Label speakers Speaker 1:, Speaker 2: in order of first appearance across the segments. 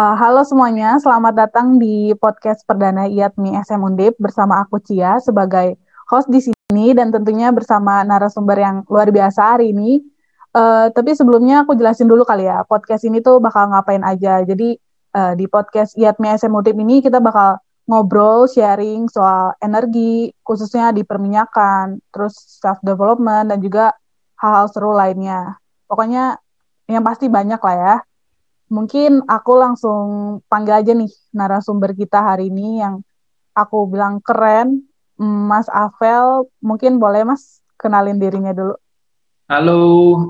Speaker 1: Uh, halo semuanya, selamat datang di podcast perdana IATMI SM Undip bersama aku Cia sebagai host di sini dan tentunya bersama narasumber yang luar biasa hari ini. Uh, tapi sebelumnya aku jelasin dulu kali ya, podcast ini tuh bakal ngapain aja. Jadi uh, di podcast IATMI SM Undip ini kita bakal ngobrol, sharing soal energi, khususnya di perminyakan, terus self development dan juga hal-hal seru lainnya. Pokoknya yang pasti banyak lah ya mungkin aku langsung panggil aja nih narasumber kita hari ini yang aku bilang keren, Mas Avel. Mungkin boleh Mas kenalin dirinya dulu.
Speaker 2: Halo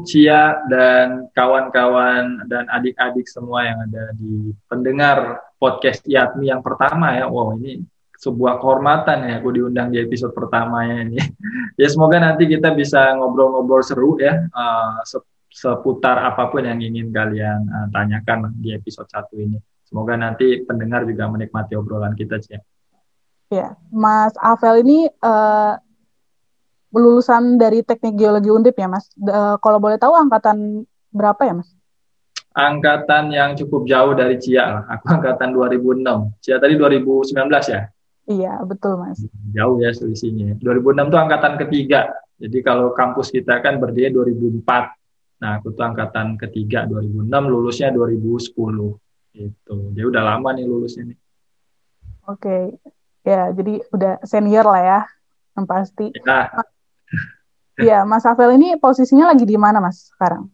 Speaker 2: Cia dan kawan-kawan dan adik-adik semua yang ada di pendengar podcast Yatmi yang pertama ya. Wow ini sebuah kehormatan ya aku diundang di episode pertamanya ini. ya semoga nanti kita bisa ngobrol-ngobrol seru ya uh, seputar apa pun yang ingin kalian uh, tanyakan di episode satu ini. Semoga nanti pendengar juga menikmati obrolan kita, Cia.
Speaker 1: Ya, Mas Avel ini uh, lulusan dari Teknik Geologi Undip ya, Mas. Uh, kalau boleh tahu angkatan berapa ya, Mas?
Speaker 2: Angkatan yang cukup jauh dari Cia lah. Aku angkatan 2006. Cia tadi 2019 ya?
Speaker 1: Iya, betul, Mas.
Speaker 2: Jauh ya selisihnya. 2006 itu angkatan ketiga. Jadi kalau kampus kita kan berdiri 2004. Nah, aku tuh angkatan ketiga 2006, lulusnya 2010. Itu. Dia udah lama nih lulusnya nih.
Speaker 1: Oke. Okay. Ya, jadi udah senior lah ya. Yang pasti. Ya. Iya, Mas Afel ini posisinya lagi di mana, Mas, sekarang?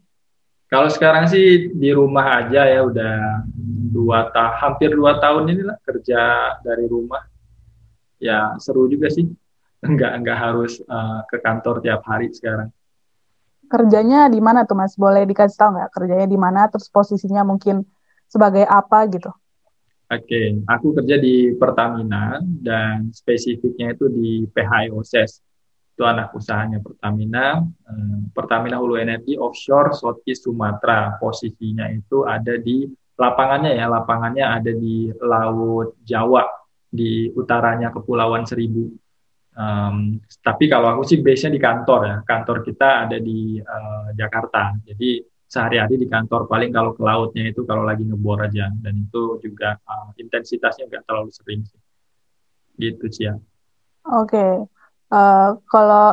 Speaker 2: Kalau sekarang sih di rumah aja ya, udah dua ta hampir dua tahun inilah kerja dari rumah. Ya, seru juga sih. Enggak, enggak harus uh, ke kantor tiap hari sekarang
Speaker 1: kerjanya di mana tuh Mas? Boleh dikasih tahu nggak kerjanya di mana? Terus posisinya mungkin sebagai apa gitu?
Speaker 2: Oke, okay. aku kerja di Pertamina dan spesifiknya itu di PHIOSES. Itu anak usahanya Pertamina. Eh, Pertamina Hulu Energi Offshore Southeast Sumatera. Posisinya itu ada di lapangannya ya, lapangannya ada di Laut Jawa, di utaranya Kepulauan Seribu. Um, tapi kalau aku sih base-nya di kantor ya. Kantor kita ada di uh, Jakarta. Jadi sehari-hari di kantor paling kalau ke lautnya itu kalau lagi ngebor aja dan itu juga uh, intensitasnya nggak terlalu sering sih. Gitu sih ya.
Speaker 1: Oke. Okay. Uh, eh, kalau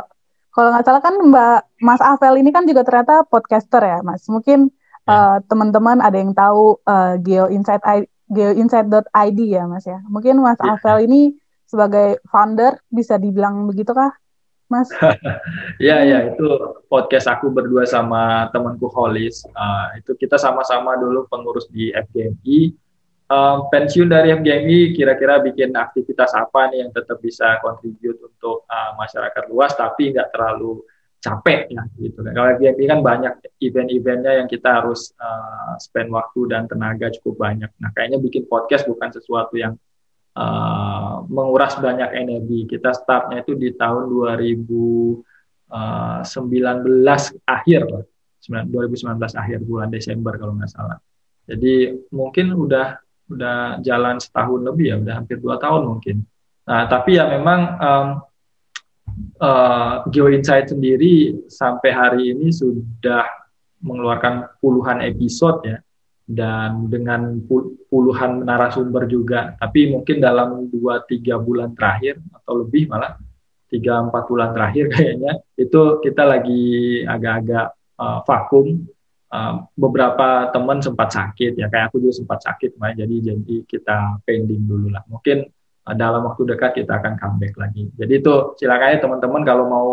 Speaker 1: kalau nggak salah kan Mbak Mas Avel ini kan juga ternyata podcaster ya, Mas. Mungkin yeah. uh, teman-teman ada yang tahu uh, Geo Insight geoinsight.id ya, Mas ya. Mungkin Mas yeah. Avel ini sebagai founder bisa dibilang begitu kah Mas?
Speaker 2: ya ya itu podcast aku berdua sama temanku Holis. Uh, itu kita sama-sama dulu pengurus di FGMI um, pensiun dari FGMI kira-kira bikin aktivitas apa nih yang tetap bisa kontribut untuk uh, masyarakat luas tapi nggak terlalu capek ya gitu kan. Kalau FGMI kan banyak event-eventnya yang kita harus uh, spend waktu dan tenaga cukup banyak. Nah kayaknya bikin podcast bukan sesuatu yang uh, menguras banyak energi. Kita startnya itu di tahun 2019 eh, akhir, 2019 akhir bulan Desember kalau nggak salah. Jadi mungkin udah udah jalan setahun lebih ya, udah hampir dua tahun mungkin. Nah tapi ya memang um, uh, Geo Insight sendiri sampai hari ini sudah mengeluarkan puluhan episode ya dan dengan puluhan narasumber juga. Tapi mungkin dalam 2-3 bulan terakhir atau lebih malah 3-4 bulan terakhir kayaknya itu kita lagi agak-agak uh, vakum. Uh, beberapa teman sempat sakit ya kayak aku juga sempat sakit Mbak. jadi jadi kita pending dulu lah. Mungkin uh, dalam waktu dekat kita akan comeback lagi. Jadi itu silakan ya teman-teman kalau mau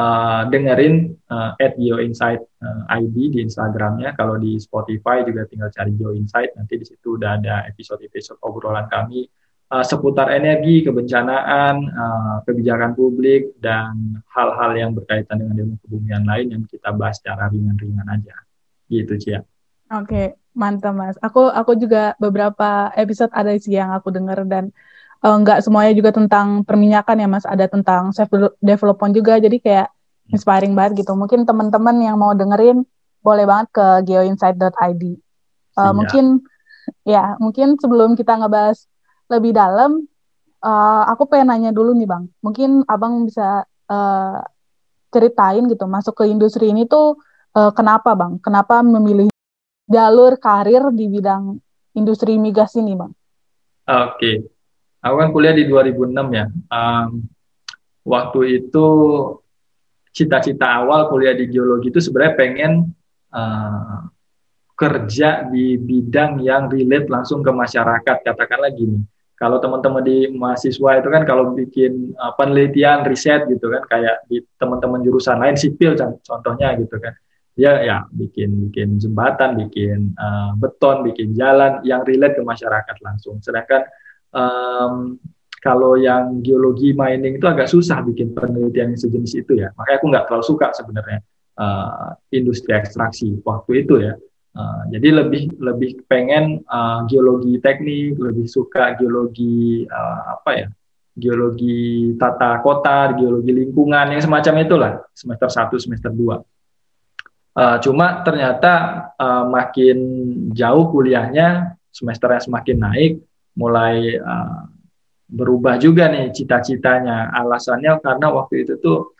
Speaker 2: uh, dengerin uh, at Geo Insight uh, ID di Instagramnya. Kalau di Spotify juga tinggal cari Geo Insight. Nanti di situ udah ada episode-episode obrolan kami uh, seputar energi, kebencanaan, uh, kebijakan publik, dan hal-hal yang berkaitan dengan ilmu kebumian lain yang kita bahas secara ringan-ringan aja. Gitu, Cia.
Speaker 1: Oke, mantap Mas. Aku aku juga beberapa episode ada sih yang aku dengar dan uh, nggak semuanya juga tentang perminyakan ya mas. Ada tentang self development juga. Jadi kayak inspiring banget gitu. Mungkin teman-teman yang mau dengerin boleh banget ke geoinsight.id uh, eh, mungkin ya mungkin sebelum kita ngebahas lebih dalam uh, aku pengen nanya dulu nih bang. Mungkin abang bisa uh, ceritain gitu masuk ke industri ini tuh uh, kenapa bang? Kenapa memilih jalur karir di bidang industri migas ini, Bang?
Speaker 2: Oke, okay. Aku kan kuliah di 2006 ya. Um, waktu itu cita-cita awal kuliah di geologi itu sebenarnya pengen uh, kerja di bidang yang relate langsung ke masyarakat. Katakanlah gini, kalau teman-teman di mahasiswa itu kan kalau bikin uh, penelitian, riset gitu kan, kayak di teman-teman jurusan lain sipil contohnya gitu kan, ya ya bikin bikin jembatan, bikin uh, beton, bikin jalan yang relate ke masyarakat langsung. Sedangkan um, kalau yang geologi mining itu agak susah bikin penelitian yang sejenis itu ya. Makanya aku nggak terlalu suka sebenarnya uh, industri ekstraksi waktu itu ya. Uh, jadi lebih lebih pengen uh, geologi teknik, lebih suka geologi uh, apa ya? Geologi tata kota, geologi lingkungan yang semacam itulah semester 1, semester 2. Uh, cuma ternyata uh, makin jauh kuliahnya, semesternya semakin naik, mulai uh, berubah juga nih cita-citanya. Alasannya karena waktu itu tuh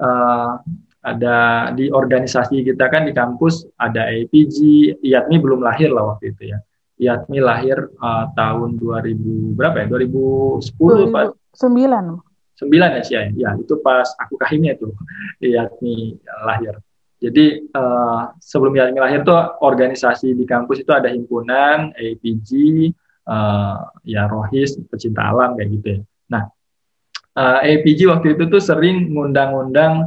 Speaker 2: uh, ada di organisasi kita kan di kampus ada APG, IATMI belum lahir lah waktu itu ya. IATMI lahir uh, tahun 2000 berapa ya? 2010 Pak?
Speaker 1: 9.
Speaker 2: 9 ya sih ya. Itu pas aku kahimnya tuh IATMI lahir. Jadi uh, sebelum IATMI lahir tuh organisasi di kampus itu ada himpunan APG, uh, ya rohis pecinta alam kayak gitu ya. Nah, uh, eh, APG waktu itu tuh sering ngundang-undang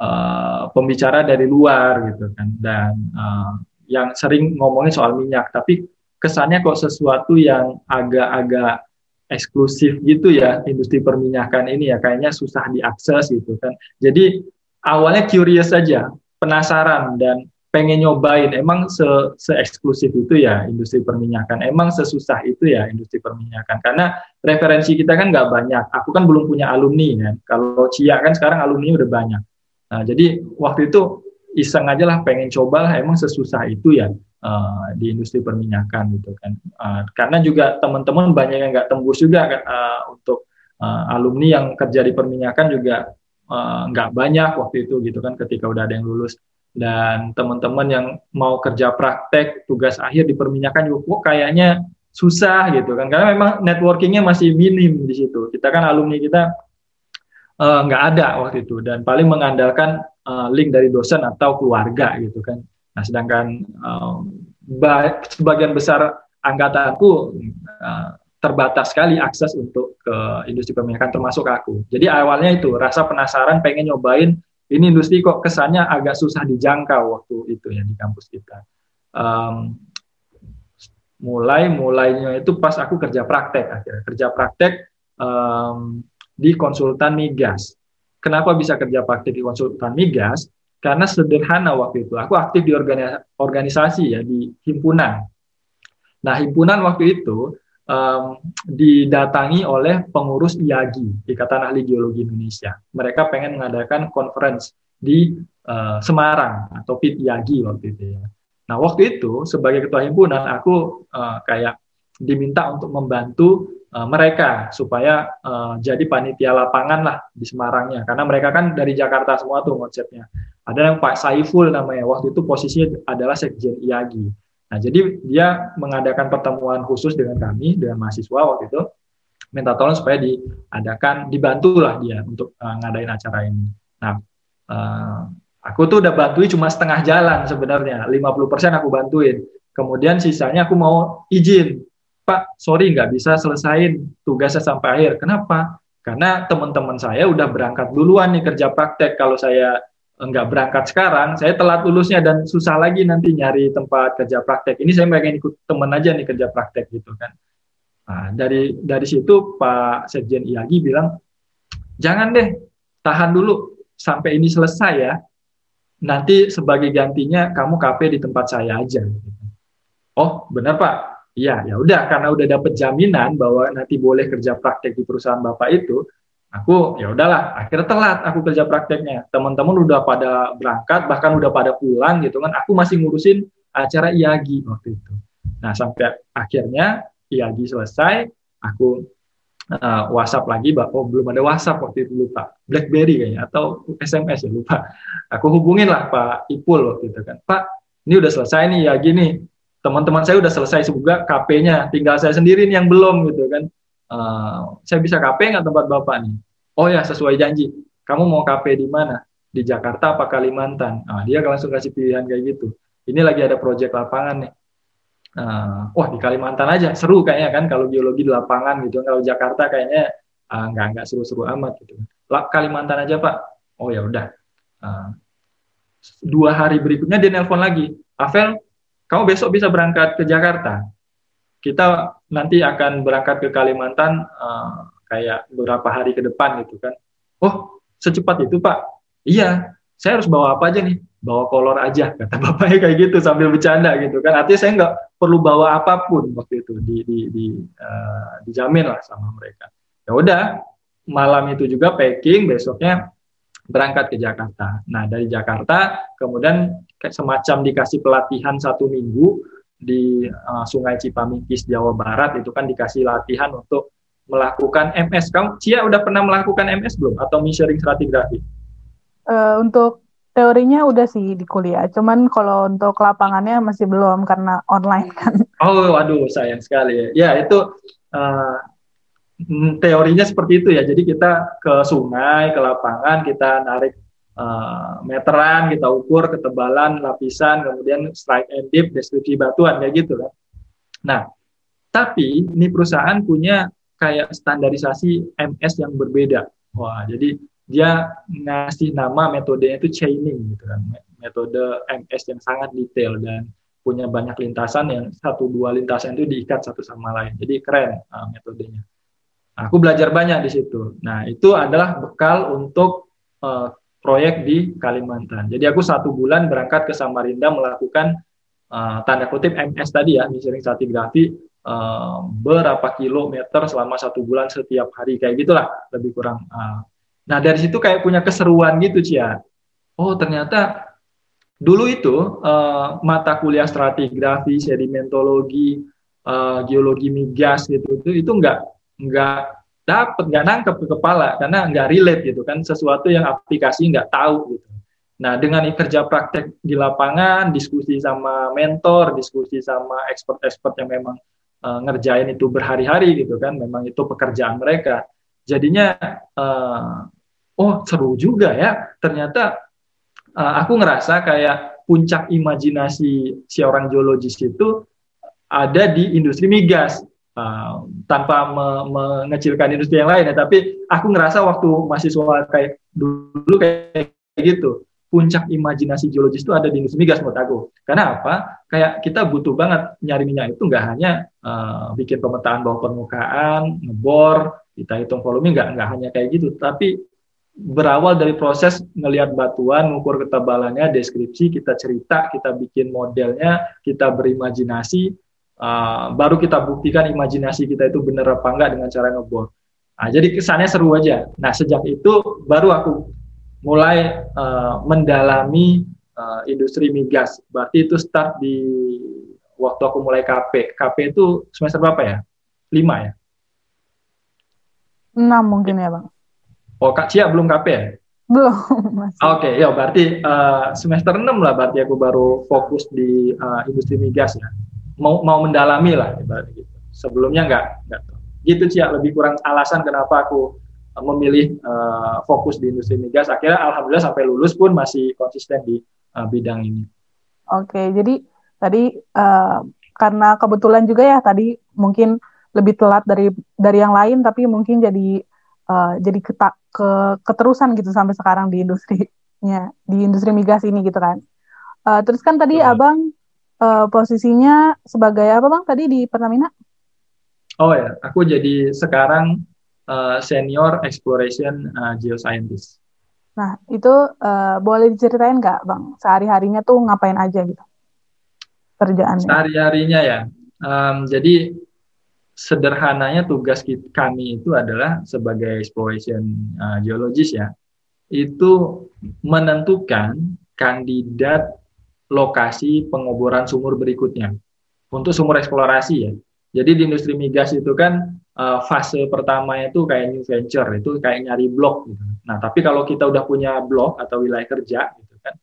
Speaker 2: uh, pembicara dari luar gitu kan dan uh, yang sering ngomongin soal minyak tapi kesannya kok sesuatu yang agak-agak eksklusif gitu ya industri perminyakan ini ya kayaknya susah diakses gitu kan. Jadi awalnya curious saja, penasaran dan pengen nyobain. Emang se, eksklusif itu ya industri perminyakan. Emang sesusah itu ya industri perminyakan. Karena referensi kita kan nggak banyak. Aku kan belum punya alumni kan. Kalau Cia kan sekarang alumni udah banyak. Nah jadi waktu itu iseng aja lah pengen coba lah. Emang sesusah itu ya uh, di industri perminyakan gitu kan. Uh, karena juga teman-teman banyak yang nggak tembus juga uh, untuk uh, alumni yang kerja di perminyakan juga nggak uh, banyak waktu itu gitu kan ketika udah ada yang lulus dan teman-teman yang mau kerja praktek tugas akhir di perminyakan juga kok kayaknya susah gitu kan. Karena memang networkingnya masih minim di situ. Kita kan alumni kita eh, nggak uh, ada waktu itu. Dan paling mengandalkan uh, link dari dosen atau keluarga gitu kan. Nah sedangkan uh, sebagian besar angkatanku uh, terbatas sekali akses untuk ke industri perminyakan termasuk aku. Jadi awalnya itu rasa penasaran pengen nyobain ini industri kok kesannya agak susah dijangkau waktu itu ya di kampus kita. Um, mulai mulainya itu pas aku kerja praktek akhirnya kerja praktek um, di konsultan migas. Kenapa bisa kerja praktek di konsultan migas? Karena sederhana waktu itu aku aktif di organisasi ya di himpunan. Nah himpunan waktu itu um, didatangi oleh pengurus IAGI, Ikatan Ahli Geologi Indonesia. Mereka pengen mengadakan conference di uh, Semarang atau PIT IAGI waktu itu ya. Nah waktu itu sebagai ketua himpunan aku uh, kayak diminta untuk membantu uh, mereka supaya uh, jadi panitia lapangan lah di Semarangnya karena mereka kan dari Jakarta semua tuh konsepnya. Ada yang Pak Saiful namanya waktu itu posisinya adalah sekjen IAGI. Nah, jadi dia mengadakan pertemuan khusus dengan kami, dengan mahasiswa waktu itu, minta tolong supaya diadakan, dibantulah dia untuk uh, ngadain acara ini. Nah, uh, aku tuh udah bantuin cuma setengah jalan sebenarnya, 50% aku bantuin. Kemudian sisanya aku mau izin, Pak, sorry nggak bisa selesain tugasnya sampai akhir. Kenapa? Karena teman-teman saya udah berangkat duluan nih kerja praktek. Kalau saya nggak berangkat sekarang, saya telat lulusnya dan susah lagi nanti nyari tempat kerja praktek. Ini saya pengen ikut teman aja nih kerja praktek gitu kan. Nah, dari dari situ Pak Sekjen IAGI bilang, jangan deh, tahan dulu sampai ini selesai ya. Nanti sebagai gantinya kamu KP di tempat saya aja. Oh benar Pak, Iya, ya udah karena udah dapat jaminan bahwa nanti boleh kerja praktek di perusahaan Bapak itu, aku ya udahlah akhirnya telat aku kerja prakteknya. Teman-teman udah pada berangkat bahkan udah pada pulang gitu kan. Aku masih ngurusin acara IAGI waktu itu. Nah sampai akhirnya IAGI selesai aku uh, WhatsApp lagi bahwa oh, belum ada WhatsApp waktu itu lupa. BlackBerry kayaknya atau SMS ya lupa. Aku hubungin lah Pak Ipul waktu itu kan. Pak ini udah selesai nih IAGI nih. Teman-teman saya udah selesai juga KP-nya, tinggal saya sendiri nih yang belum gitu kan. Uh, saya bisa KP nggak tempat bapak nih? Oh ya sesuai janji. Kamu mau KP di mana? Di Jakarta apa Kalimantan? Nah, dia langsung kasih pilihan kayak gitu. Ini lagi ada proyek lapangan nih. Uh, wah di Kalimantan aja seru kayaknya kan kalau geologi di lapangan gitu. Kalau Jakarta kayaknya uh, nggak nggak seru-seru amat gitu. Kalimantan aja pak. Oh ya udah. Uh, dua hari berikutnya dia nelpon lagi. Avel, kamu besok bisa berangkat ke Jakarta. Kita nanti akan berangkat ke Kalimantan uh, kayak beberapa hari ke depan gitu kan. Oh, secepat itu Pak? Iya, saya harus bawa apa aja nih? Bawa kolor aja, kata bapaknya kayak gitu sambil bercanda gitu kan. Artinya saya nggak perlu bawa apa pun waktu itu, di, di, di uh, dijamin lah sama mereka. Ya udah, malam itu juga packing, besoknya berangkat ke Jakarta. Nah dari Jakarta kemudian semacam dikasih pelatihan satu minggu di uh, Sungai Cipamikis Jawa Barat itu kan dikasih latihan untuk melakukan MS. Kamu Cia udah pernah melakukan MS belum atau measuring stratigraphy?
Speaker 1: Uh, untuk teorinya udah sih di kuliah, cuman kalau untuk lapangannya masih belum karena online kan.
Speaker 2: Oh, waduh sayang sekali ya. Itu uh, teorinya seperti itu ya. Jadi kita ke sungai, ke lapangan, kita narik uh, meteran, kita ukur ketebalan lapisan, kemudian strike and dip, deskripsi batuan kayak gitu kan. Nah, tapi ini perusahaan punya kayak standarisasi MS yang berbeda. Wah, jadi dia ngasih nama metodenya itu chaining gitu kan. Metode MS yang sangat detail dan punya banyak lintasan yang satu dua lintasan itu diikat satu sama lain. Jadi keren uh, metodenya. Aku belajar banyak di situ. Nah, itu adalah bekal untuk uh, proyek di Kalimantan. Jadi aku satu bulan berangkat ke Samarinda melakukan uh, tanda kutip MS tadi ya, measuring stratigraphy uh, berapa kilometer selama satu bulan setiap hari kayak gitulah lebih kurang. Uh. Nah dari situ kayak punya keseruan gitu Cia. Oh ternyata dulu itu uh, mata kuliah stratigrafi, sedimentologi, uh, geologi migas gitu itu itu enggak nggak dapat nggak nangkep ke kepala karena nggak relate gitu kan sesuatu yang aplikasi nggak tahu gitu nah dengan kerja praktek di lapangan diskusi sama mentor diskusi sama expert-expert yang memang uh, ngerjain itu berhari-hari gitu kan. Memang itu pekerjaan mereka. Jadinya uh, oh seru juga ya. Ternyata uh, aku ngerasa kayak puncak imajinasi si orang geologis itu ada di industri migas. Uh, tanpa me mengecilkan industri yang lain ya. Tapi aku ngerasa waktu mahasiswa kayak dulu kayak gitu puncak imajinasi geologis itu ada di industri migas menurut aku karena apa kayak kita butuh banget nyari minyak itu nggak hanya uh, bikin pemetaan bawah permukaan ngebor kita hitung volume nggak nggak hanya kayak gitu tapi berawal dari proses ngelihat batuan, mengukur ketebalannya, deskripsi, kita cerita, kita bikin modelnya, kita berimajinasi, uh, baru kita buktikan imajinasi kita itu benar apa enggak dengan cara ngebor. Nah, jadi kesannya seru aja. Nah, sejak itu baru aku mulai uh, mendalami uh, industri migas. Berarti itu start di waktu aku mulai KP. KP itu semester berapa ya? Lima ya?
Speaker 1: Enam mungkin ya, Bang.
Speaker 2: Oh, Kak Cia belum KP ya?
Speaker 1: Belum.
Speaker 2: Oke, okay, ya berarti uh, semester 6 lah berarti aku baru fokus di uh, industri migas ya mau mau mendalami lah ibaratnya gitu. Sebelumnya nggak nggak gitu sih ya lebih kurang alasan kenapa aku memilih uh, fokus di industri migas. Akhirnya alhamdulillah sampai lulus pun masih konsisten di uh, bidang ini.
Speaker 1: Oke, jadi tadi uh, karena kebetulan juga ya tadi mungkin lebih telat dari dari yang lain tapi mungkin jadi uh, jadi ketak ke keterusan gitu sampai sekarang di industrinya di industri migas ini gitu kan. Uh, terus kan tadi hmm. abang uh, posisinya sebagai apa bang tadi di Pertamina?
Speaker 2: Oh ya, aku jadi sekarang uh, senior exploration uh, geoscientist.
Speaker 1: Nah itu uh, boleh diceritain nggak bang sehari harinya tuh ngapain aja gitu kerjaannya?
Speaker 2: Sehari harinya ya, um, jadi sederhananya tugas kami itu adalah sebagai exploration uh, geologist ya, itu menentukan kandidat lokasi pengoboran sumur berikutnya untuk sumur eksplorasi ya. Jadi di industri migas itu kan uh, fase pertama itu kayak new venture itu kayak nyari blok gitu. Nah, tapi kalau kita udah punya blok atau wilayah kerja gitu kan,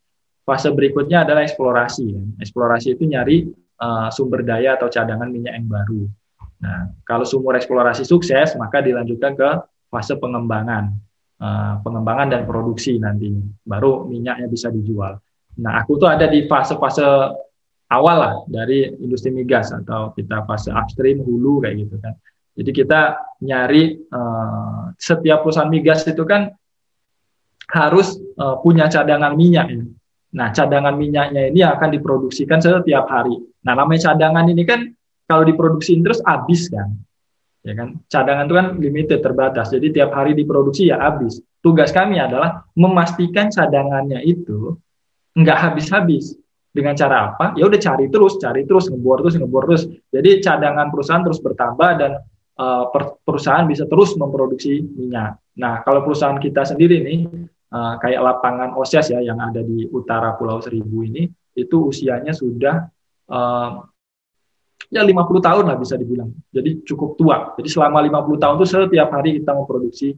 Speaker 2: fase berikutnya adalah eksplorasi. Ya. Eksplorasi itu nyari uh, sumber daya atau cadangan minyak yang baru. Nah, kalau sumur eksplorasi sukses, maka dilanjutkan ke fase pengembangan, uh, pengembangan dan produksi nanti, baru minyaknya bisa dijual. Nah, aku tuh ada di fase-fase awal lah dari industri migas atau kita fase upstream, hulu kayak gitu kan. Jadi kita nyari uh, setiap perusahaan migas itu kan harus uh, punya cadangan minyak ini. Nah, cadangan minyaknya ini akan diproduksikan setiap hari. Nah, namanya cadangan ini kan kalau diproduksi terus habis kan. Ya kan? Cadangan itu kan limited terbatas. Jadi tiap hari diproduksi ya habis. Tugas kami adalah memastikan cadangannya itu nggak habis-habis. Dengan cara apa? Ya udah cari terus, cari terus, ngebor terus, ngebor terus. Jadi cadangan perusahaan terus bertambah dan uh, perusahaan bisa terus memproduksi minyak. Nah, kalau perusahaan kita sendiri nih uh, kayak lapangan OSES ya yang ada di utara Pulau Seribu ini itu usianya sudah uh, ya 50 tahun lah bisa dibilang. Jadi cukup tua. Jadi selama 50 tahun itu setiap hari kita memproduksi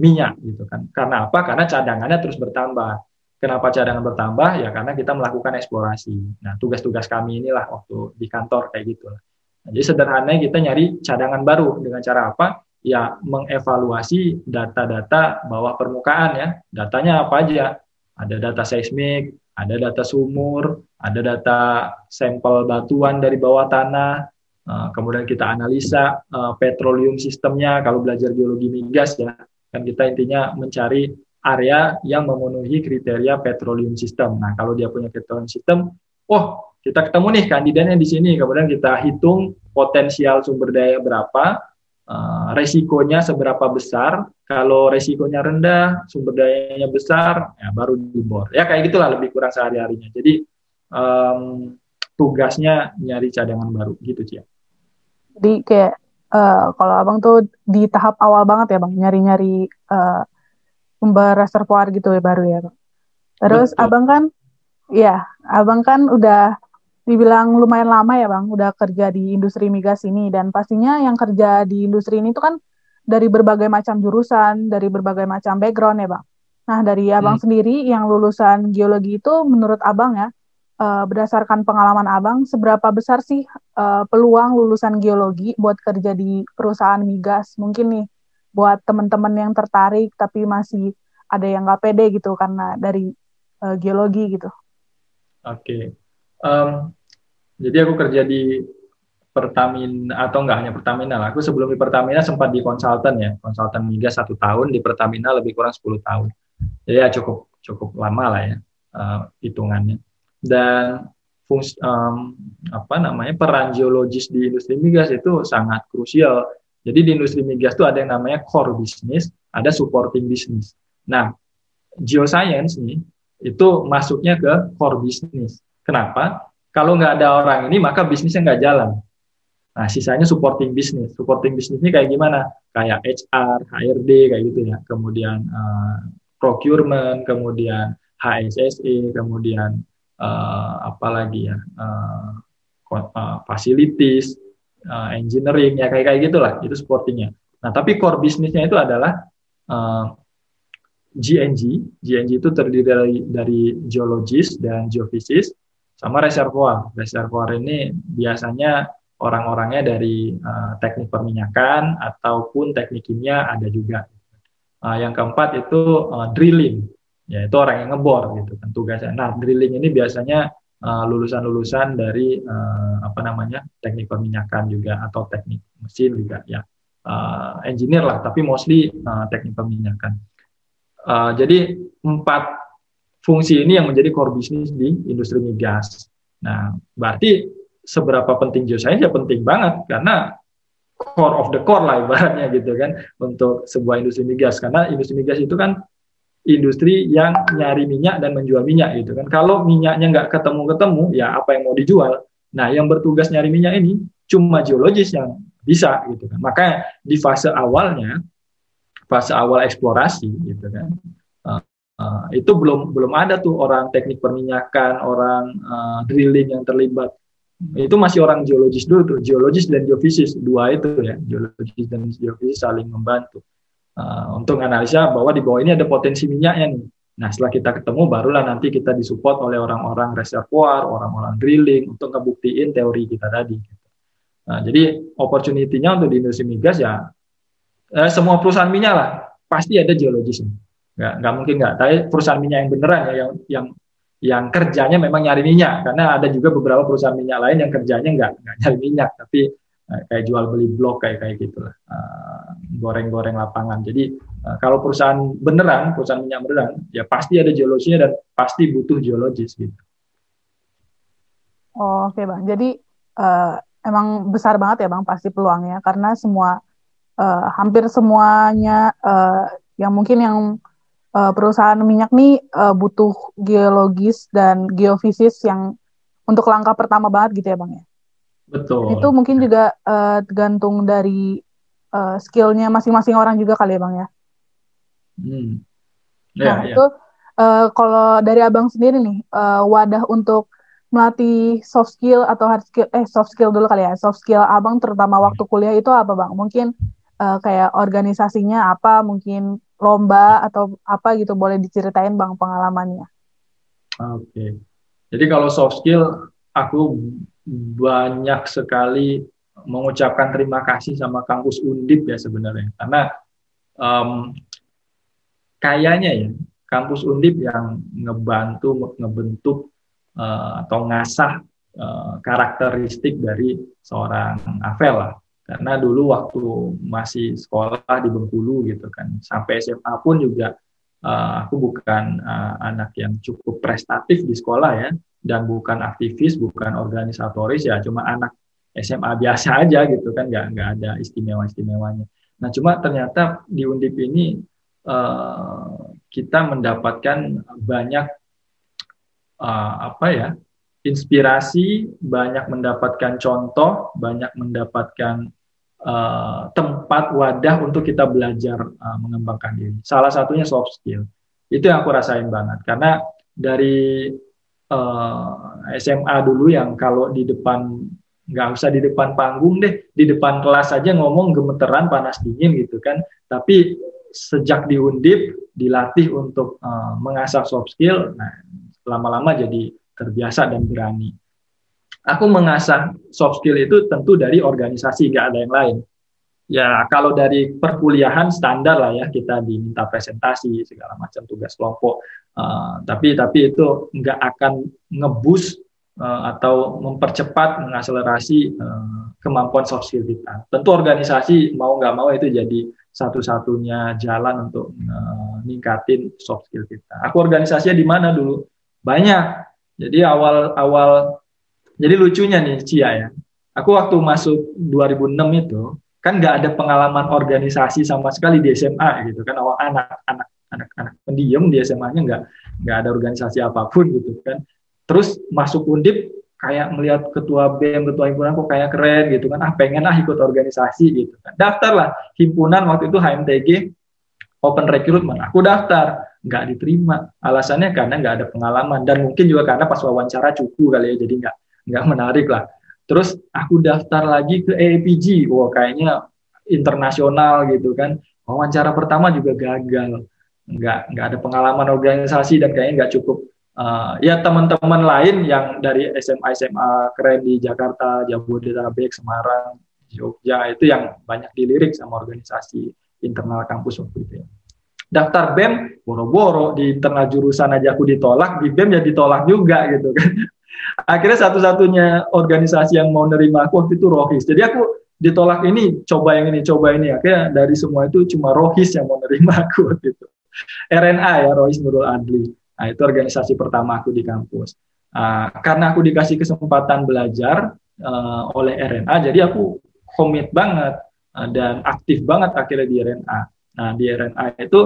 Speaker 2: minyak gitu kan. Karena apa? Karena cadangannya terus bertambah. Kenapa cadangan bertambah? Ya karena kita melakukan eksplorasi. Nah, tugas-tugas kami inilah waktu di kantor kayak gitu. Nah, jadi sederhananya kita nyari cadangan baru dengan cara apa? Ya mengevaluasi data-data bawah permukaan ya. Datanya apa aja? Ada data seismik, ada data sumur, ada data sampel batuan dari bawah tanah, uh, kemudian kita analisa uh, petroleum sistemnya kalau belajar geologi migas ya, kan kita intinya mencari area yang memenuhi kriteria petroleum sistem. Nah, kalau dia punya petroleum sistem, oh kita ketemu nih kandidatnya di sini, kemudian kita hitung potensial sumber daya berapa, uh, resikonya seberapa besar. Kalau resikonya rendah, sumber dayanya besar, ya baru dibor. Ya kayak gitulah lebih kurang sehari-harinya. Jadi um, tugasnya nyari cadangan baru gitu sih.
Speaker 1: Jadi kayak uh, kalau abang tuh di tahap awal banget ya bang, nyari-nyari uh, sumber reservoir gitu ya baru ya bang. Terus Betul. abang kan, ya abang kan udah dibilang lumayan lama ya bang, udah kerja di industri migas ini dan pastinya yang kerja di industri ini tuh kan dari berbagai macam jurusan, dari berbagai macam background ya bang. Nah dari abang hmm. sendiri yang lulusan geologi itu menurut abang ya, uh, berdasarkan pengalaman abang, seberapa besar sih uh, peluang lulusan geologi buat kerja di perusahaan migas? Mungkin nih buat teman-teman yang tertarik tapi masih ada yang nggak pede gitu karena dari uh, geologi gitu.
Speaker 2: Oke. Okay. Um, jadi aku kerja di Pertamina atau enggak hanya Pertamina lah. Aku sebelum di Pertamina sempat di konsultan ya, konsultan migas satu tahun di Pertamina lebih kurang 10 tahun. Jadi ya cukup cukup lama lah ya uh, hitungannya. Dan fungsi um, apa namanya peran geologis di industri migas itu sangat krusial. Jadi di industri migas itu ada yang namanya core business, ada supporting business. Nah, geoscience nih itu masuknya ke core business. Kenapa? Kalau nggak ada orang ini, maka bisnisnya nggak jalan. Nah, sisanya supporting business. Supporting business ini kayak gimana? Kayak HR, HRD, kayak gitu ya. Kemudian uh, procurement, kemudian HSSE, kemudian uh, apa lagi ya? Uh, facilities, uh, engineering, ya kayak kayak gitulah. Itu supportingnya. Nah, tapi core bisnisnya itu adalah uh, GNG. GNG itu terdiri dari, dari geologis dan geofisis sama reservoir. Reservoir ini biasanya orang-orangnya dari uh, teknik perminyakan ataupun teknik kimia ada juga. Uh, yang keempat itu uh, drilling, yaitu orang yang ngebor gitu kan tugasnya. Nah, drilling ini biasanya lulusan-lulusan uh, dari uh, apa namanya teknik perminyakan juga atau teknik mesin juga ya uh, engineer lah, tapi mostly uh, teknik perminyakan. Uh, jadi empat fungsi ini yang menjadi core bisnis di industri migas. Nah, berarti seberapa penting geoscience ya penting banget karena core of the core lah ibaratnya gitu kan untuk sebuah industri migas karena industri migas itu kan industri yang nyari minyak dan menjual minyak gitu kan. Kalau minyaknya nggak ketemu-ketemu ya apa yang mau dijual. Nah, yang bertugas nyari minyak ini cuma geologis yang bisa gitu kan. Makanya di fase awalnya fase awal eksplorasi gitu kan Uh, itu belum belum ada tuh orang teknik perminyakan, orang uh, drilling yang terlibat. Itu masih orang geologis dulu tuh, geologis dan geofisis dua itu ya, geologis dan geofisis saling membantu uh, untuk analisa bahwa di bawah ini ada potensi minyaknya nih. Nah, setelah kita ketemu, barulah nanti kita disupport oleh orang-orang reservoir, orang-orang drilling untuk ngebuktiin teori kita tadi. Nah, jadi opportunity-nya untuk di industri migas ya eh, semua perusahaan minyak lah pasti ada geologisnya. Nggak, nggak mungkin nggak. Tapi perusahaan minyak yang beneran ya yang yang yang kerjanya memang nyari minyak karena ada juga beberapa perusahaan minyak lain yang kerjanya nggak nggak nyari minyak tapi eh, kayak jual beli blok kayak kayak gitulah uh, goreng-goreng lapangan. Jadi uh, kalau perusahaan beneran, perusahaan minyak beneran, ya pasti ada geologisnya dan pasti butuh geologis gitu.
Speaker 1: Oh, Oke okay, bang, jadi uh, emang besar banget ya bang pasti peluangnya karena semua uh, hampir semuanya uh, yang mungkin yang uh, perusahaan minyak nih uh, butuh geologis dan geofisis yang untuk langkah pertama banget gitu ya bang ya.
Speaker 2: Betul.
Speaker 1: Dan itu mungkin juga uh, tergantung dari uh, skillnya masing-masing orang juga kali ya bang ya. Hmm. Yeah, nah yeah. itu uh, kalau dari abang sendiri nih uh, wadah untuk melatih soft skill atau hard skill eh soft skill dulu kali ya soft skill abang terutama waktu kuliah itu apa bang mungkin uh, kayak organisasinya apa mungkin lomba atau apa gitu boleh diceritain bang pengalamannya?
Speaker 2: Oke. Okay. jadi kalau soft skill aku banyak sekali mengucapkan terima kasih sama kampus Undip ya sebenarnya. Karena um, kayaknya ya kampus Undip yang ngebantu ngebentuk uh, atau ngasah uh, karakteristik dari seorang Avel lah karena dulu waktu masih sekolah di Bengkulu gitu kan. Sampai SMA pun juga uh, aku bukan uh, anak yang cukup prestatif di sekolah ya. Dan bukan aktivis bukan organisatoris ya. Cuma anak SMA biasa aja gitu kan. Nggak nggak ada istimewa istimewanya nah cuma ternyata di Undip ini uh, kita mendapatkan banyak uh, apa ya inspirasi banyak mendapatkan contoh banyak mendapatkan uh, tempat wadah untuk kita belajar uh, mengembangkan diri. Salah satunya soft skill. Itu yang aku rasain banget karena dari uh, eh, SMA dulu yang kalau di depan nggak usah di depan panggung deh, di depan kelas aja ngomong gemeteran panas dingin gitu kan. Tapi sejak di Undip dilatih untuk uh, mengasah soft skill, nah lama-lama jadi terbiasa dan berani aku mengasah soft skill itu tentu dari organisasi, nggak ada yang lain. Ya kalau dari perkuliahan standar lah ya kita diminta presentasi segala macam tugas kelompok. Uh, tapi tapi itu nggak akan ngebus uh, atau mempercepat mengakselerasi uh, kemampuan soft skill kita. Tentu organisasi mau nggak mau itu jadi satu-satunya jalan untuk uh, ningkatin soft skill kita. Aku organisasinya di mana dulu? Banyak. Jadi awal awal jadi lucunya nih Cia ya. Aku waktu masuk 2006 itu kan nggak ada pengalaman organisasi sama sekali di SMA gitu kan awal anak anak anak anak pendiam di SMA-nya nggak nggak ada organisasi apa pun gitu kan. Terus masuk Undip kayak melihat ketua BEM, ketua himpunan kok kayak keren gitu kan. Ah pengen lah ikut organisasi gitu kan. Daftar lah himpunan waktu itu HMTG open recruitment. Aku daftar nggak diterima. Alasannya karena nggak ada pengalaman dan mungkin juga karena pas wawancara cukup kali ya jadi nggak nggak menarik lah. Terus aku daftar lagi ke AAPG, wah kayaknya internasional gitu kan. Wawancara pertama juga gagal, nggak nggak ada pengalaman organisasi dan kayaknya nggak cukup. Uh, ya teman-teman lain yang dari SMA SMA keren di Jakarta, Jabodetabek, Semarang, Jogja itu yang banyak dilirik sama organisasi internal kampus waktu itu. Daftar BEM, boro-boro di internal jurusan aja aku ditolak, di BEM ya ditolak juga gitu kan akhirnya satu-satunya organisasi yang mau nerima aku waktu itu Rohis. Jadi aku ditolak ini coba yang ini coba ini. Akhirnya dari semua itu cuma Rohis yang mau nerima aku waktu itu. RNA ya Rohis Nurul Adli. Nah itu organisasi pertama aku di kampus. Uh, karena aku dikasih kesempatan belajar uh, oleh RNA jadi aku komit banget uh, dan aktif banget akhirnya di RNA nah di RNA itu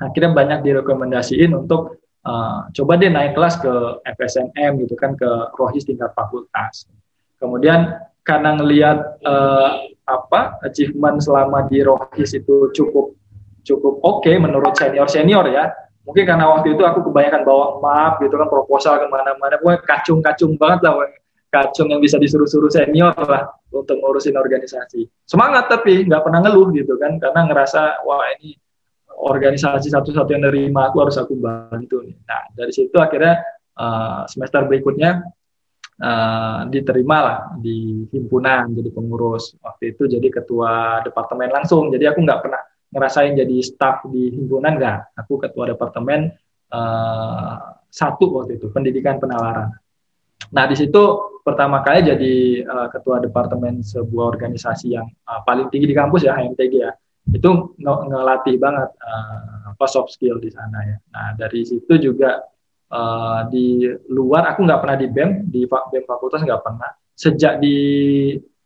Speaker 2: akhirnya banyak direkomendasiin untuk uh, coba deh naik kelas ke FSNM gitu kan ke rohis tingkat fakultas. Kemudian karena ngelihat uh, apa achievement selama di rohis itu cukup cukup oke okay menurut senior senior ya. Mungkin karena waktu itu aku kebanyakan bawa map gitu kan proposal ke mana-mana. Gue kacung-kacung banget lah kacung yang bisa disuruh-suruh senior lah untuk ngurusin organisasi. Semangat tapi nggak pernah ngeluh gitu kan karena ngerasa wah ini organisasi satu-satu yang nerima aku harus aku bantu. Nah dari situ akhirnya uh, semester berikutnya uh, diterima lah di himpunan jadi pengurus. Waktu itu jadi ketua departemen langsung. Jadi aku nggak pernah ngerasain jadi staff di himpunan nggak. Aku ketua departemen uh, satu waktu itu pendidikan penalaran nah di situ pertama kali jadi uh, ketua departemen sebuah organisasi yang uh, paling tinggi di kampus ya HMTG ya itu nge ngelatih banget uh, apa soft skill di sana ya nah dari situ juga uh, di luar aku nggak pernah di BEM di BEM fakultas nggak pernah sejak di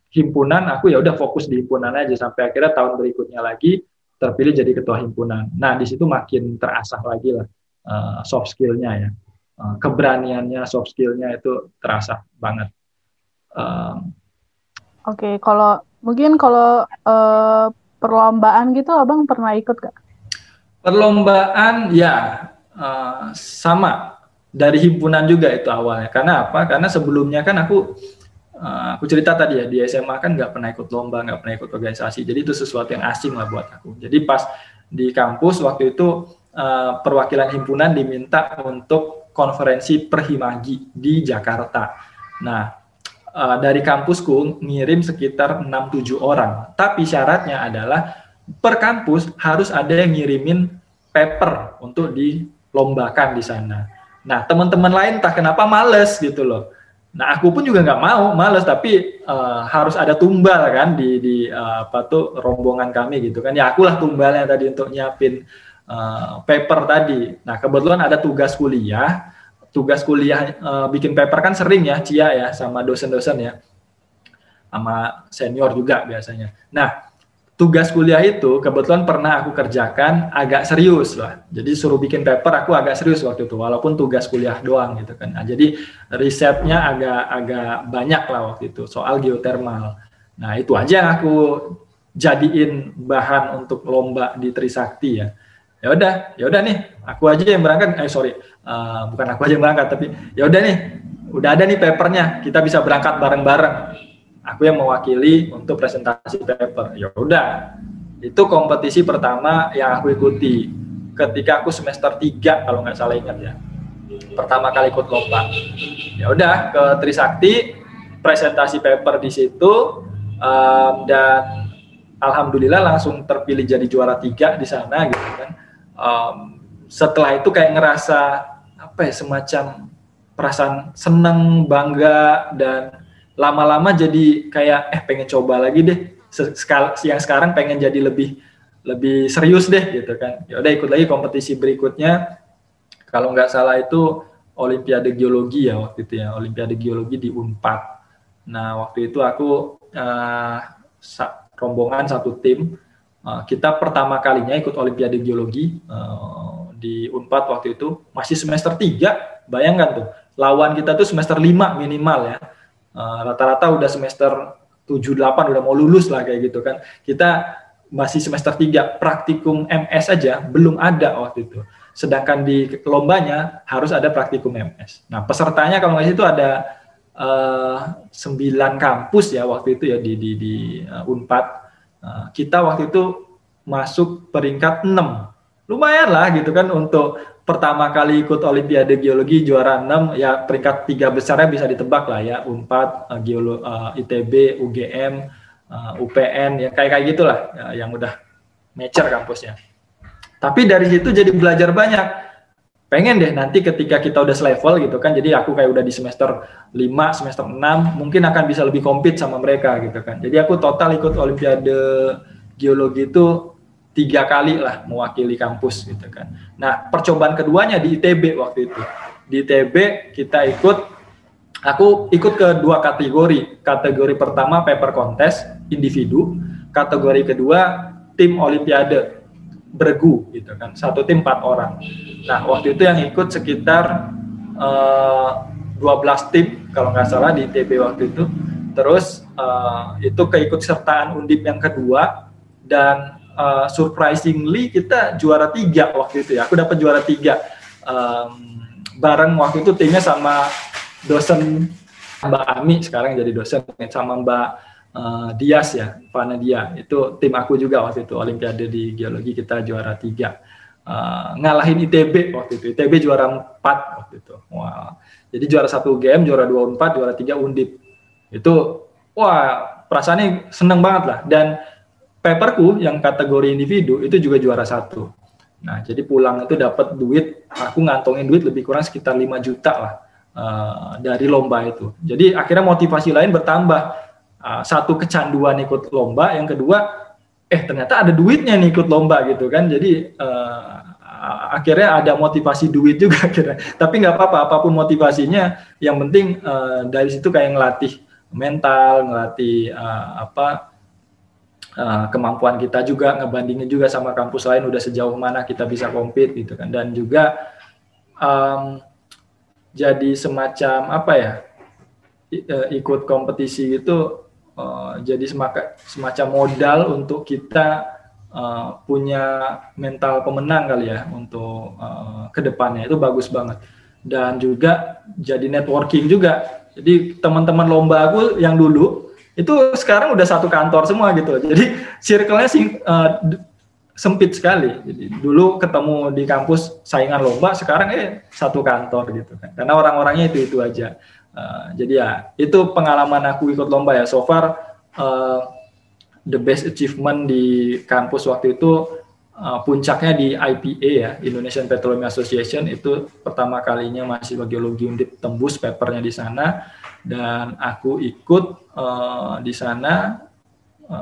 Speaker 2: himpunan aku ya udah fokus di himpunan aja sampai akhirnya tahun berikutnya lagi terpilih jadi ketua himpunan. Nah di situ makin terasah lagi lah uh, soft skillnya ya, uh, keberaniannya, soft skillnya itu terasa banget.
Speaker 1: Um, Oke, okay, kalau mungkin kalau uh, perlombaan gitu, abang pernah ikut gak?
Speaker 2: Perlombaan ya uh, sama dari himpunan juga itu awalnya. Karena apa? Karena sebelumnya kan aku uh, aku cerita tadi ya di SMA kan nggak pernah ikut lomba, nggak pernah ikut organisasi. Jadi itu sesuatu yang asing lah buat aku. Jadi pas di kampus waktu itu uh, perwakilan himpunan diminta untuk konferensi perhimagi di Jakarta. Nah, uh, dari kampusku ngirim sekitar 6-7 orang. Tapi syaratnya adalah per kampus harus ada yang ngirimin paper untuk dilombakan di sana. Nah, teman-teman lain tak kenapa males gitu loh. Nah, aku pun juga nggak mau, males, tapi uh, harus ada tumbal kan di di uh, apa tuh rombongan kami gitu kan. Ya akulah tumbalnya tadi untuk nyiapin uh, paper tadi. Nah, kebetulan ada tugas kuliah, tugas kuliah uh, bikin paper kan sering ya, Cia ya, sama dosen-dosen ya, sama senior juga biasanya. Nah, tugas kuliah itu kebetulan pernah aku kerjakan agak serius lah. Jadi suruh bikin paper aku agak serius waktu itu walaupun tugas kuliah doang gitu kan. Nah, jadi risetnya agak agak banyak lah waktu itu soal geotermal. Nah, itu aja yang aku jadiin bahan untuk lomba di Trisakti ya. Ya udah, ya udah nih, aku aja yang berangkat. Eh sorry, uh, bukan aku aja yang berangkat tapi ya udah nih, udah ada nih papernya, kita bisa berangkat bareng-bareng aku yang mewakili untuk presentasi paper. Ya udah, itu kompetisi pertama yang aku ikuti ketika aku semester 3 kalau nggak salah ingat ya. Pertama kali ikut lomba. Ya udah ke Trisakti presentasi paper di situ um, dan alhamdulillah langsung terpilih jadi juara tiga di sana gitu kan. Um, setelah itu kayak ngerasa apa ya semacam perasaan seneng bangga dan lama-lama jadi kayak eh pengen coba lagi deh. Yang sekarang pengen jadi lebih lebih serius deh gitu kan. Ya udah ikut lagi kompetisi berikutnya. Kalau nggak salah itu Olimpiade Geologi ya waktu itu ya Olimpiade Geologi di Unpad. Nah waktu itu aku uh, rombongan satu tim uh, kita pertama kalinya ikut Olimpiade Geologi uh, di Unpad waktu itu masih semester 3 bayangkan tuh lawan kita tuh semester 5 minimal ya Eh, rata-rata uh, udah semester 7 8 udah mau lulus lah kayak gitu kan. Kita masih semester 3 praktikum MS aja belum ada waktu itu. Sedangkan di lombanya harus ada praktikum MS. Nah, pesertanya kalau nggak itu ada uh, eh, 9 kampus ya waktu itu ya di di di uh, Unpad. Uh, kita waktu itu masuk peringkat 6. Lumayan lah gitu kan untuk pertama kali ikut Olimpiade Geologi juara 6 ya peringkat tiga besarnya bisa ditebak lah ya Unpad, uh, Geolo, uh, ITB, UGM, uh, UPN ya kayak kayak gitulah ya, yang udah mature kampusnya. Tapi dari situ jadi belajar banyak. Pengen deh nanti ketika kita udah selevel gitu kan, jadi aku kayak udah di semester 5, semester 6, mungkin akan bisa lebih compete sama mereka gitu kan. Jadi aku total ikut Olimpiade Geologi itu tiga kali lah mewakili kampus gitu kan. Nah percobaan keduanya di ITB waktu itu. Di ITB kita ikut, aku ikut ke dua kategori. Kategori pertama paper contest individu, kategori kedua tim olimpiade bergu gitu kan. Satu tim empat orang. Nah waktu itu yang ikut sekitar uh, eh, 12 tim kalau nggak salah di ITB waktu itu. Terus uh, itu keikut sertaan undip yang kedua dan uh, surprisingly kita juara tiga waktu itu ya. Aku dapat juara tiga um, bareng waktu itu timnya sama dosen Mbak Ami sekarang jadi dosen sama Mbak uh, Dias ya, Pana Dia. Itu tim aku juga waktu itu Olimpiade di geologi kita juara tiga. Uh, ngalahin ITB waktu itu. ITB juara empat waktu itu. Wah. Jadi juara satu game, juara dua empat, juara tiga undip. Itu wah perasaannya seneng banget lah. Dan paperku yang kategori individu itu juga juara satu. Nah, jadi pulang itu dapat duit, aku ngantongin duit lebih kurang sekitar 5 juta lah uh, dari lomba itu. Jadi akhirnya motivasi lain bertambah. Uh, satu kecanduan ikut lomba, yang kedua, eh ternyata ada duitnya nih ikut lomba gitu kan. Jadi uh, akhirnya ada motivasi duit juga akhirnya. Tapi nggak apa-apa, apa pun motivasinya, yang penting uh, dari situ kayak ngelatih mental, ngelatih uh, apa uh, kemampuan kita juga ngebandingin juga sama kampus lain udah sejauh mana kita bisa compete gitu kan dan juga um, jadi semacam apa ya ikut kompetisi itu uh, jadi semacam modal untuk kita uh, punya mental pemenang kali ya untuk uh, ke depannya itu bagus banget dan juga jadi networking juga jadi teman-teman lomba aku yang dulu itu sekarang udah satu kantor semua gitu. Jadi circle-nya sih uh, sempit sekali. Jadi dulu ketemu di kampus saingan lomba, sekarang eh satu kantor gitu kan. Karena orang-orangnya itu itu aja. Uh, jadi ya itu pengalaman aku ikut lomba ya. So far uh, the best achievement di kampus waktu itu uh, puncaknya di IPA ya Indonesian Petroleum Association. Itu pertama kalinya masih geologi undip tembus papernya di sana. Dan aku ikut uh, di sana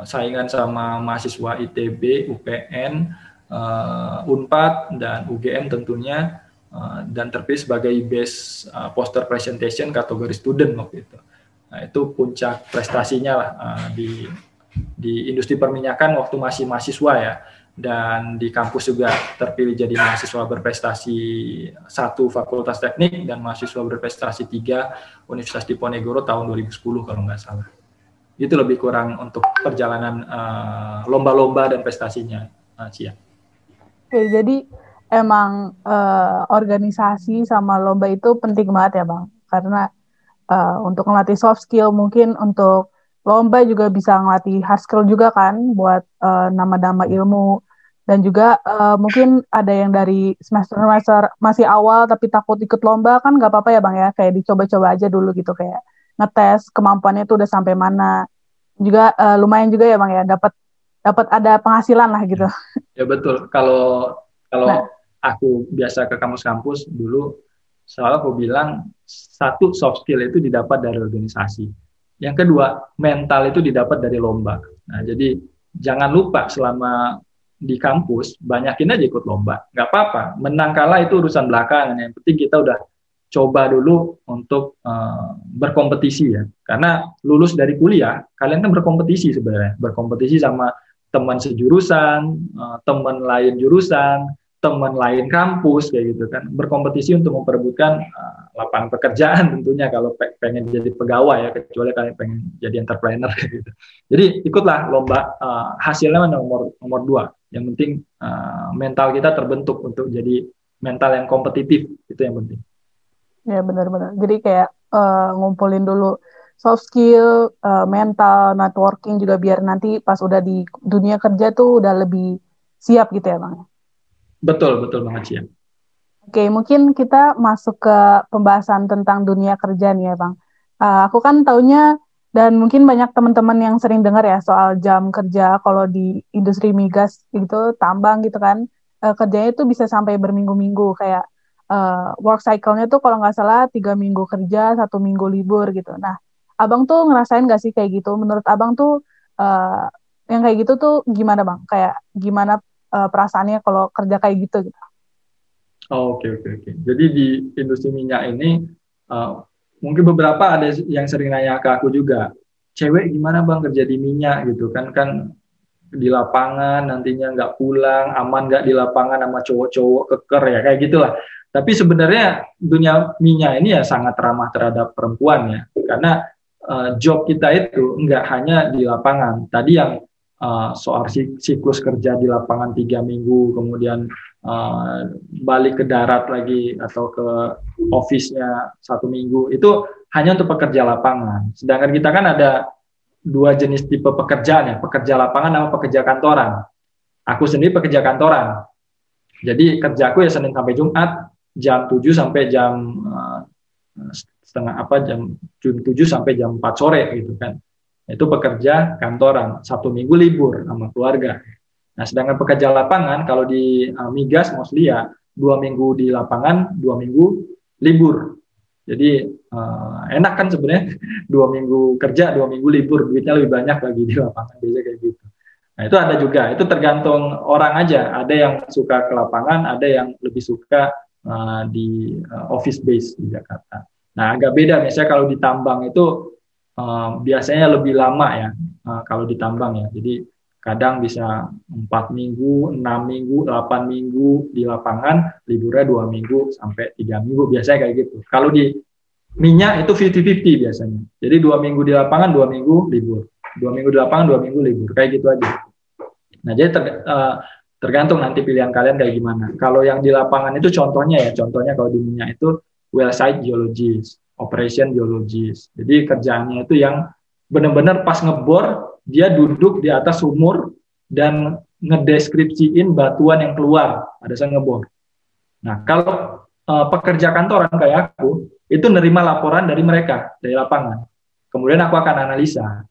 Speaker 2: saingan sama mahasiswa ITB, UPN, uh, Unpad dan UGM tentunya uh, dan terpilih sebagai best uh, poster presentation kategori student waktu itu. Nah, itu puncak prestasinya lah uh, di di industri perminyakan waktu masih mahasiswa ya dan di kampus juga terpilih jadi mahasiswa berprestasi satu fakultas teknik dan mahasiswa berprestasi tiga Universitas Diponegoro tahun 2010 kalau nggak salah. Itu lebih kurang untuk perjalanan uh, lomba-lomba dan prestasinya, uh, Cia.
Speaker 1: Oke, jadi emang uh, organisasi sama lomba itu penting banget ya bang, karena uh, untuk melatih soft skill mungkin untuk lomba juga bisa ngelatih hard skill juga kan buat uh, nama-nama ilmu. Dan juga uh, mungkin ada yang dari semester semester masih awal tapi takut ikut lomba kan nggak apa-apa ya bang ya. Kayak dicoba-coba aja dulu gitu kayak ngetes kemampuannya itu udah sampai mana. Juga uh, lumayan juga ya bang ya. Dapat dapat ada penghasilan lah gitu.
Speaker 2: Ya betul. Kalau kalau nah. Aku biasa ke kampus-kampus dulu selalu aku bilang satu soft skill itu didapat dari organisasi. Yang kedua mental itu didapat dari lomba. Nah jadi jangan lupa selama di kampus banyakin aja ikut lomba. Nggak apa-apa menang kalah itu urusan belakangan. Yang penting kita udah coba dulu untuk uh, berkompetisi ya. Karena lulus dari kuliah kalian kan berkompetisi sebenarnya. Berkompetisi sama teman sejurusan uh, teman lain jurusan teman lain kampus kayak gitu kan berkompetisi untuk memperebutkan uh, lapangan pekerjaan tentunya kalau pe pengen jadi pegawai ya kecuali kalian pengen jadi entrepreneur kayak gitu jadi ikutlah lomba uh, hasilnya nomor nomor dua yang penting uh, mental kita terbentuk untuk jadi mental yang kompetitif itu yang penting.
Speaker 1: Ya benar-benar. Jadi kayak uh, ngumpulin dulu soft skill, uh, mental, networking juga biar nanti pas udah di dunia kerja tuh udah lebih siap gitu ya bang.
Speaker 2: Betul betul banget sih.
Speaker 1: Oke, mungkin kita masuk ke pembahasan tentang dunia kerja nih ya bang. Uh, aku kan taunya dan mungkin banyak teman-teman yang sering dengar ya soal jam kerja kalau di industri migas gitu, tambang gitu kan, uh, kerjanya itu bisa sampai berminggu-minggu kayak uh, work cycle-nya tuh kalau nggak salah tiga minggu kerja, satu minggu libur gitu. Nah, abang tuh ngerasain nggak sih kayak gitu? Menurut abang tuh uh, yang kayak gitu tuh gimana bang? Kayak gimana uh, perasaannya kalau kerja kayak gitu? gitu?
Speaker 2: Oh, oke oke oke. Jadi di industri minyak ini uh, mungkin beberapa ada yang sering nanya ke aku juga cewek gimana bang kerja di minyak gitu kan kan di lapangan nantinya nggak pulang aman nggak di lapangan sama cowok-cowok keker ya kayak gitulah tapi sebenarnya dunia minyak ini ya sangat ramah terhadap perempuan ya karena uh, job kita itu nggak hanya di lapangan tadi yang uh, soal siklus kerja di lapangan tiga minggu kemudian uh, balik ke darat lagi atau ke office-nya satu minggu itu hanya untuk pekerja lapangan. Sedangkan kita kan ada dua jenis tipe pekerjaan ya, pekerja lapangan sama pekerja kantoran. Aku sendiri pekerja kantoran. Jadi kerjaku ya Senin sampai Jumat jam 7 sampai jam uh, setengah apa jam jam 7 sampai jam 4 sore gitu kan. Itu pekerja kantoran, satu minggu libur sama keluarga. Nah, sedangkan pekerja lapangan kalau di uh, migas mostly ya dua minggu di lapangan, dua minggu libur. Jadi uh, enak kan sebenarnya dua minggu kerja, dua minggu libur, duitnya lebih banyak lagi di lapangan biasanya kayak gitu. Nah itu ada juga, itu tergantung orang aja. Ada yang suka ke lapangan, ada yang lebih suka uh, di uh, office base di Jakarta. Nah agak beda, misalnya kalau di tambang itu biasanya lebih lama ya uh, kalau di tambang ya. Jadi kadang bisa empat minggu, enam minggu, delapan minggu di lapangan, liburnya dua minggu sampai tiga minggu biasanya kayak gitu. Kalau di minyak itu 50-50 biasanya. Jadi dua minggu di lapangan, dua minggu libur. Dua minggu di lapangan, dua minggu libur. Kayak gitu aja. Nah, jadi ter, uh, tergantung nanti pilihan kalian kayak gimana. Kalau yang di lapangan itu contohnya ya, contohnya kalau di minyak itu well site geologist, operation geologist. Jadi kerjaannya itu yang benar-benar pas ngebor, dia duduk di atas sumur dan ngedeskripsiin batuan yang keluar pada saat ngebor. Nah, kalau uh, pekerja kantoran kayak aku, itu nerima laporan dari mereka dari lapangan. Kemudian aku akan analisa.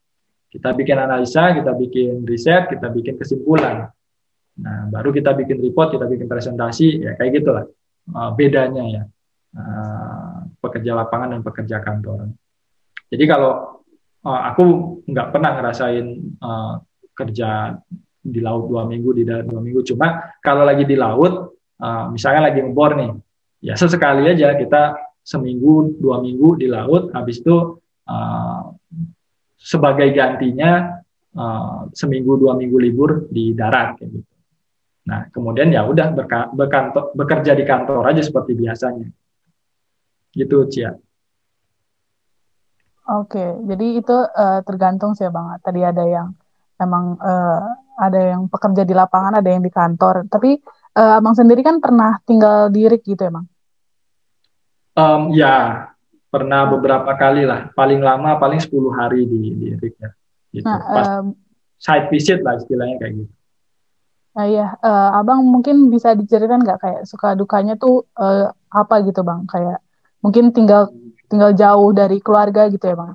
Speaker 2: Kita bikin analisa, kita bikin riset, kita bikin kesimpulan. Nah, baru kita bikin report, kita bikin presentasi, ya kayak gitulah uh, bedanya ya uh, pekerja lapangan dan pekerja kantoran. Jadi kalau uh, aku nggak pernah ngerasain uh, kerja di laut dua minggu di darat dua minggu, cuma kalau lagi di laut, uh, misalnya lagi ngebor nih, ya sesekali aja kita seminggu dua minggu di laut habis itu uh, sebagai gantinya uh, seminggu dua minggu libur di darat kayak gitu. Nah kemudian ya udah berkantor, bekerja di kantor aja seperti biasanya. Gitu Cia.
Speaker 1: Oke, jadi itu uh, tergantung sih bang. Tadi ada yang emang uh, ada yang pekerja di lapangan, ada yang di kantor. Tapi uh, abang sendiri kan pernah tinggal di RIK gitu emang?
Speaker 2: Um, ya, pernah beberapa kali lah. Paling lama paling 10 hari di di ya. Gitu. Nah, Pas um, side visit lah istilahnya kayak gitu.
Speaker 1: Nah, iya, uh, abang mungkin bisa diceritakan nggak kayak suka dukanya tuh uh, apa gitu bang? Kayak mungkin tinggal tinggal jauh dari keluarga gitu ya bang?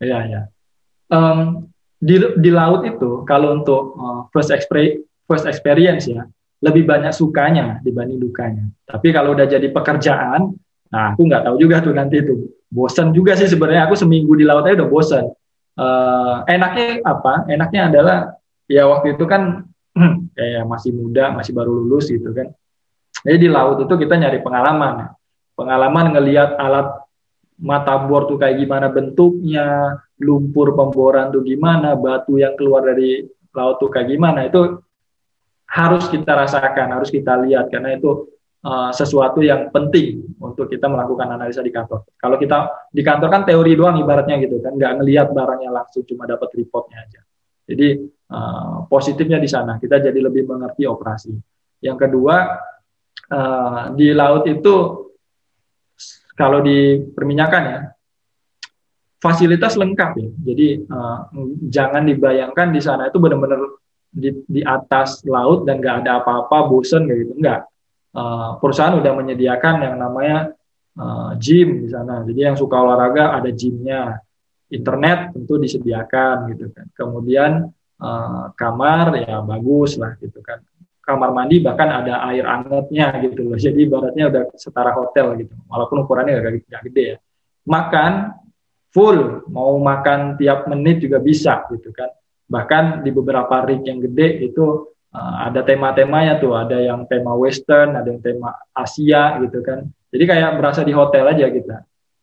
Speaker 2: Iya iya. Um, di di laut itu kalau untuk uh, first experience first experience ya lebih banyak sukanya dibanding dukanya. Tapi kalau udah jadi pekerjaan Nah, aku nggak tahu juga tuh nanti itu. Bosan juga sih sebenarnya. Aku seminggu di laut aja udah bosan. Uh, enaknya apa? Enaknya adalah ya waktu itu kan kayak masih muda, masih baru lulus gitu kan. Jadi di laut itu kita nyari pengalaman. Pengalaman ngelihat alat mata bor tuh kayak gimana bentuknya, lumpur pemboran tuh gimana, batu yang keluar dari laut tuh kayak gimana. Itu harus kita rasakan, harus kita lihat karena itu uh, sesuatu yang penting untuk kita melakukan analisa di kantor. Kalau kita di kantor kan teori doang ibaratnya gitu kan, nggak ngelihat barangnya langsung, cuma dapat reportnya aja. Jadi uh, positifnya di sana kita jadi lebih mengerti operasi. Yang kedua uh, di laut itu kalau di perminyakan ya fasilitas lengkap ya. Jadi uh, jangan dibayangkan di sana itu benar-benar di, di atas laut dan nggak ada apa-apa, bosen gitu. Enggak uh, perusahaan udah menyediakan yang namanya uh, gym di sana. Jadi yang suka olahraga ada gymnya, internet tentu disediakan gitu kan. Kemudian uh, kamar ya bagus lah gitu kan. Kamar mandi bahkan ada air angetnya gitu loh. Jadi ibaratnya udah setara hotel gitu. Walaupun ukurannya gak, gede ya. Makan full, mau makan tiap menit juga bisa gitu kan. Bahkan di beberapa rig yang gede itu uh, ada tema-temanya tuh, ada yang tema western, ada yang tema Asia gitu kan. Jadi kayak berasa di hotel aja kita.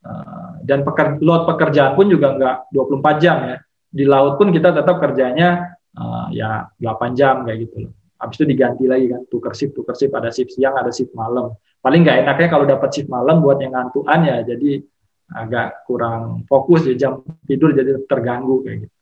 Speaker 2: Uh, dan peker, load pekerjaan pun juga nggak 24 jam ya. Di laut pun kita tetap kerjanya uh, ya 8 jam kayak gitu loh. Habis itu diganti lagi kan, tuker shift, tuker shift, ada shift siang, ada shift malam. Paling nggak enaknya kalau dapat shift malam buat yang ngantuan ya, jadi agak kurang fokus ya jam tidur jadi terganggu kayak gitu.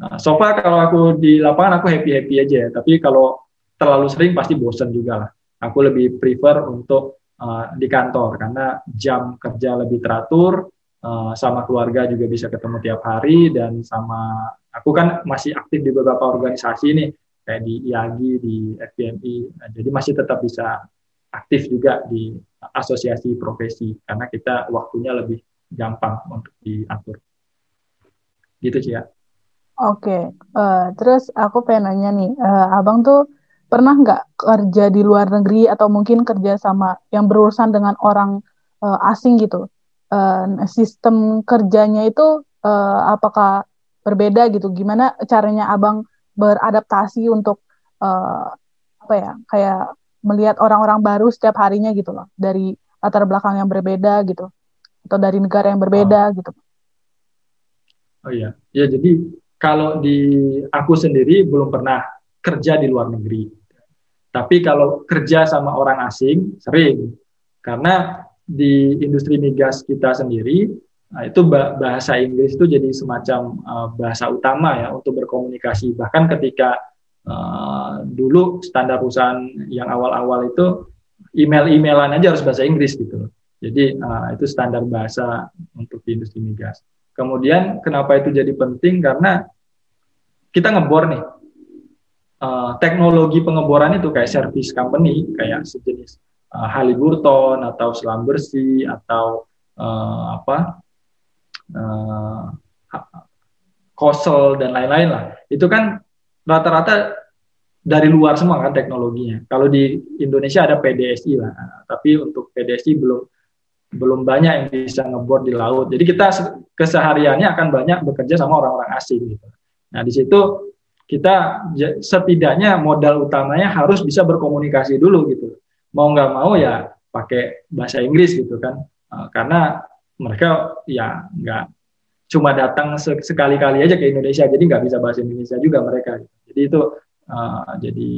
Speaker 2: Nah, so far kalau aku di lapangan aku happy happy aja ya. Tapi kalau terlalu sering pasti bosen juga lah. Aku lebih prefer untuk uh, di kantor karena jam kerja lebih teratur, uh, sama keluarga juga bisa ketemu tiap hari dan sama aku kan masih aktif di beberapa organisasi nih kayak di IAGI, di FPMI, nah, jadi masih tetap bisa aktif juga di asosiasi profesi karena kita waktunya lebih gampang untuk diatur. Gitu sih ya.
Speaker 1: Oke, uh, terus aku pengen nanya nih, uh, abang tuh pernah nggak kerja di luar negeri atau mungkin kerja sama yang berurusan dengan orang uh, asing gitu? Uh, sistem kerjanya itu uh, apakah berbeda gitu? Gimana caranya abang beradaptasi untuk uh, apa ya kayak melihat orang-orang baru setiap harinya gitu loh dari latar belakang yang berbeda gitu atau dari negara yang berbeda oh. gitu.
Speaker 2: Oh iya, ya jadi kalau di aku sendiri belum pernah kerja di luar negeri. Tapi kalau kerja sama orang asing sering karena di industri migas kita sendiri Nah, itu bahasa Inggris itu jadi semacam uh, bahasa utama ya untuk berkomunikasi. Bahkan ketika uh, dulu standar perusahaan yang awal-awal itu email-emailan aja harus bahasa Inggris gitu. Jadi uh, itu standar bahasa untuk di industri migas. Kemudian kenapa itu jadi penting? Karena kita ngebor nih. Uh, teknologi pengeboran itu kayak service company, kayak sejenis uh, Halliburton atau Selam Bersih atau uh, apa uh, Kosel dan lain-lain lah. Itu kan rata-rata dari luar semua kan teknologinya. Kalau di Indonesia ada PDSI lah, tapi untuk PDSI belum belum banyak yang bisa ngebor di laut. Jadi kita kesehariannya akan banyak bekerja sama orang-orang asing gitu. Nah, di situ kita setidaknya modal utamanya harus bisa berkomunikasi dulu gitu. Mau nggak mau ya pakai bahasa Inggris gitu kan. Eh, karena mereka ya nggak cuma datang sekali-kali aja ke Indonesia jadi nggak bisa bahasa Indonesia juga mereka. Jadi itu uh, jadi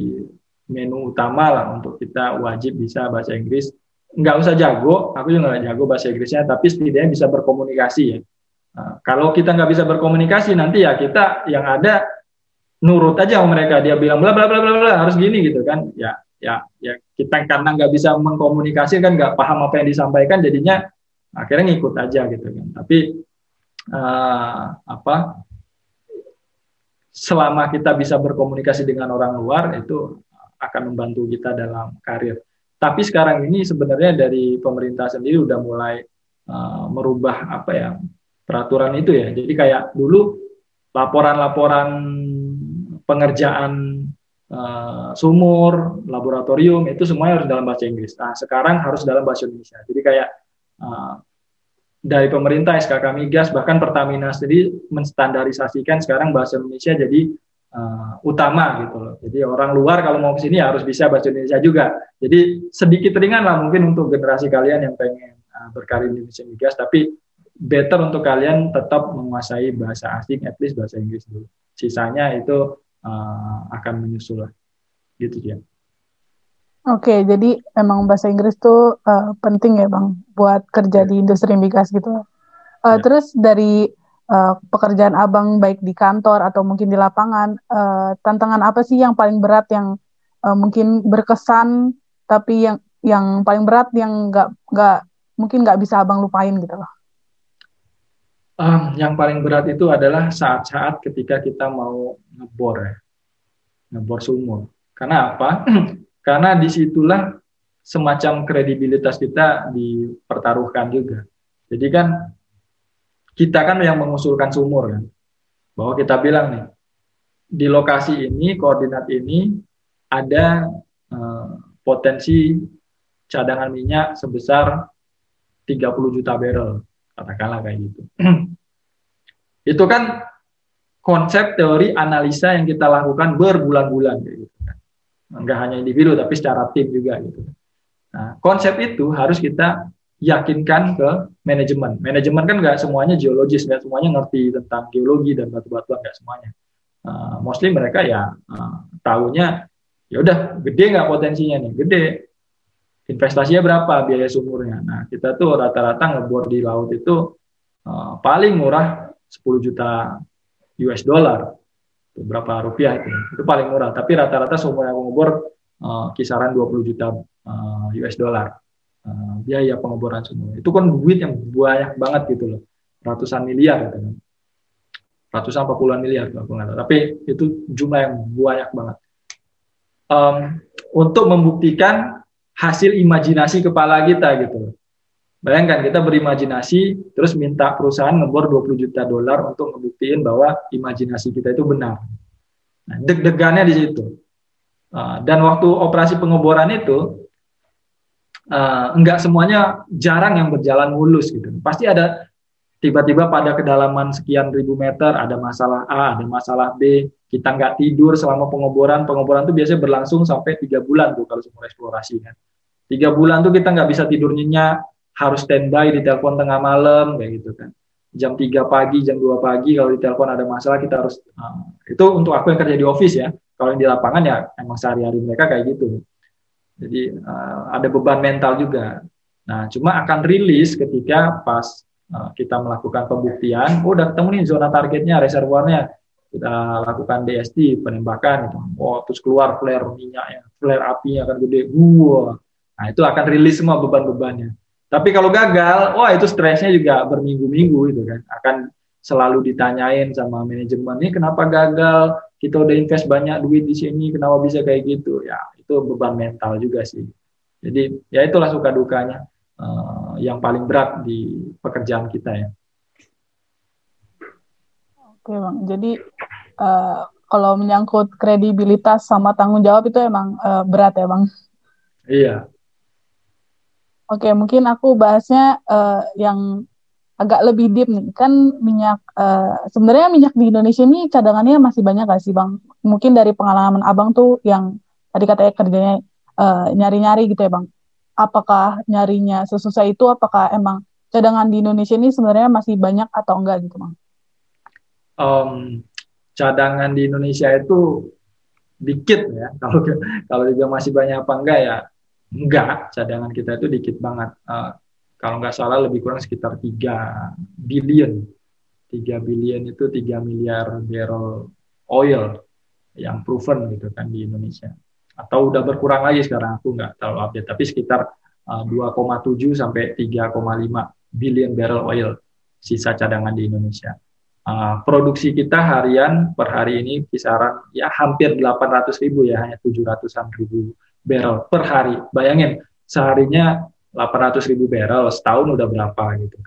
Speaker 2: menu utama lah untuk kita wajib bisa bahasa Inggris. Nggak usah jago aku juga nggak jago bahasa Inggrisnya tapi setidaknya bisa berkomunikasi ya. Uh, kalau kita nggak bisa berkomunikasi nanti ya kita yang ada nurut aja sama mereka. Dia bilang bla bla bla bla bla harus gini gitu kan. Ya ya ya kita karena nggak bisa mengkomunikasi kan nggak paham apa yang disampaikan jadinya akhirnya ngikut aja gitu kan tapi uh, apa selama kita bisa berkomunikasi dengan orang luar itu akan membantu kita dalam karir tapi sekarang ini sebenarnya dari pemerintah sendiri udah mulai uh, merubah apa ya peraturan itu ya jadi kayak dulu laporan-laporan pengerjaan uh, sumur, laboratorium itu semuanya harus dalam bahasa Inggris. Nah, sekarang harus dalam bahasa Indonesia. Jadi kayak uh, dari pemerintah SKK Migas bahkan Pertamina sendiri menstandarisasikan sekarang bahasa Indonesia jadi uh, utama gitu loh. Jadi orang luar kalau mau ke sini harus bisa bahasa Indonesia juga. Jadi sedikit ringan lah mungkin untuk generasi kalian yang pengen uh, berkarir di Indonesia Migas tapi better untuk kalian tetap menguasai bahasa asing at least bahasa Inggris dulu. Sisanya itu uh, akan menyusul lah. Gitu ya.
Speaker 1: Oke, jadi emang bahasa Inggris tuh uh, penting ya bang buat kerja yeah. di industri migas gitu. Uh, yeah. Terus dari uh, pekerjaan abang baik di kantor atau mungkin di lapangan, uh, tantangan apa sih yang paling berat yang uh, mungkin berkesan tapi yang yang paling berat yang nggak nggak mungkin nggak bisa abang lupain gitu loh.
Speaker 2: Um, yang paling berat itu adalah saat-saat ketika kita mau ngebor ya, ngebor sumur. Karena apa? Karena di situlah semacam kredibilitas kita dipertaruhkan juga. Jadi kan kita kan yang mengusulkan sumur kan, bahwa kita bilang nih di lokasi ini koordinat ini ada eh, potensi cadangan minyak sebesar 30 juta barrel katakanlah kayak gitu. Itu kan konsep teori analisa yang kita lakukan berbulan-bulan gitu nggak hanya individu tapi secara tim juga gitu. Nah, konsep itu harus kita yakinkan ke manajemen. Manajemen kan nggak semuanya geologis, nggak semuanya ngerti tentang geologi dan batu-batuan, nggak semuanya. Uh, mostly mereka ya uh, tahunya ya udah gede nggak potensinya nih, gede. Investasinya berapa biaya sumurnya? Nah kita tuh rata-rata ngebor di laut itu uh, paling murah 10 juta US dollar berapa rupiah itu itu paling murah tapi rata-rata sumur yang mengubur uh, kisaran 20 juta uh, US dollar uh, biaya pengeboran sumur itu kan duit yang banyak banget gitu loh ratusan miliar gitu kan. Ratusan puluhan miliar aku nggak tahu. Tapi itu jumlah yang banyak banget. Um, untuk membuktikan hasil imajinasi kepala kita gitu. Bayangkan kita berimajinasi terus minta perusahaan ngebor 20 juta dolar untuk ngebuktiin bahwa imajinasi kita itu benar. Nah, deg-degannya di situ. Uh, dan waktu operasi pengeboran itu uh, enggak semuanya jarang yang berjalan mulus gitu. Pasti ada tiba-tiba pada kedalaman sekian ribu meter ada masalah A, ada masalah B, kita nggak tidur selama pengeboran. Pengeboran itu biasanya berlangsung sampai tiga bulan tuh kalau semua eksplorasi kan. Tiga bulan tuh kita nggak bisa tidur nyenyak, harus standby di telepon tengah malam kayak gitu kan. Jam 3 pagi jam 2 pagi kalau di telepon ada masalah kita harus uh, itu untuk aku yang kerja di office ya. Kalau yang di lapangan ya emang sehari-hari mereka kayak gitu. Jadi uh, ada beban mental juga. Nah cuma akan rilis ketika pas uh, kita melakukan pembuktian oh udah ketemu nih zona targetnya reservoirnya. Kita lakukan DST penembakan gitu. oh terus keluar flare minyaknya flare apinya akan gede. Wow nah itu akan rilis semua beban-bebannya tapi kalau gagal, wah itu stresnya juga berminggu-minggu itu kan. Akan selalu ditanyain sama manajemen, ini kenapa gagal? Kita udah invest banyak duit di sini, kenapa bisa kayak gitu? Ya itu beban mental juga sih. Jadi ya itulah suka dukanya uh, yang paling berat di pekerjaan kita ya.
Speaker 1: Oke bang, jadi uh, kalau menyangkut kredibilitas sama tanggung jawab itu emang uh, berat ya bang?
Speaker 2: Iya,
Speaker 1: Oke, mungkin aku bahasnya uh, yang agak lebih deep nih. Kan minyak, uh, sebenarnya minyak di Indonesia ini cadangannya masih banyak gak sih Bang? Mungkin dari pengalaman Abang tuh yang tadi katanya kerjanya uh, nyari-nyari gitu ya Bang. Apakah nyarinya sesusah itu? Apakah emang cadangan di Indonesia ini sebenarnya masih banyak atau enggak gitu Bang?
Speaker 2: Um, cadangan di Indonesia itu dikit ya. Kalau kalau juga masih banyak apa enggak ya Enggak, cadangan kita itu dikit banget. Uh, kalau nggak salah lebih kurang sekitar 3 billion. 3 billion itu 3 miliar barrel oil yang proven gitu kan di Indonesia. Atau udah berkurang lagi sekarang aku nggak terlalu update, tapi sekitar uh, 2,7 sampai 3,5 billion barrel oil sisa cadangan di Indonesia. Uh, produksi kita harian per hari ini kisaran ya hampir 800 ribu ya hanya 700an ribu barrel per hari. Bayangin seharinya 800 ribu barrel, setahun udah berapa gitu.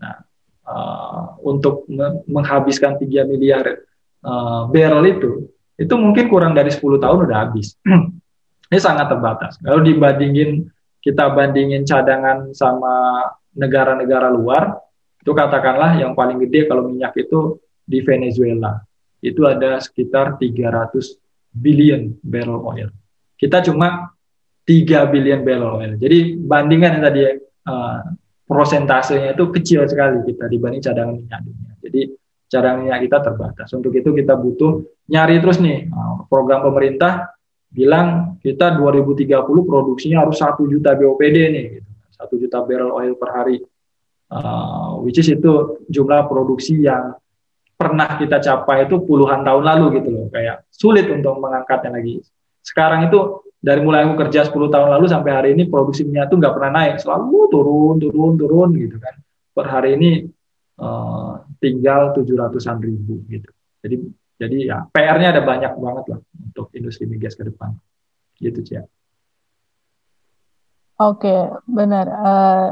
Speaker 2: Nah, uh, untuk menghabiskan 3 miliar uh, barrel itu, itu mungkin kurang dari 10 tahun udah habis. Ini sangat terbatas. Kalau dibandingin kita bandingin cadangan sama negara-negara luar, itu katakanlah yang paling gede kalau minyak itu di Venezuela. Itu ada sekitar 300 billion barrel oil. Kita cuma 3 billion barrel oil. Jadi bandingan yang tadi uh, prosentasenya itu kecil sekali kita dibanding cadangan minyak dunia. Jadi cadangan minyak kita terbatas. Untuk itu kita butuh nyari terus nih uh, program pemerintah bilang kita 2030 produksinya harus satu juta BOPD nih, gitu. satu juta barrel oil per hari. Uh, which is itu jumlah produksi yang pernah kita capai itu puluhan tahun lalu gitu loh kayak sulit untuk mengangkatnya lagi sekarang itu dari mulai aku kerja 10 tahun lalu sampai hari ini produksi minyak itu nggak pernah naik, selalu turun, turun, turun gitu kan. Per hari ini uh, tinggal 700-an ribu gitu. Jadi jadi ya PR-nya ada banyak banget lah untuk industri migas ke depan. Gitu sih
Speaker 1: Oke, benar. Uh,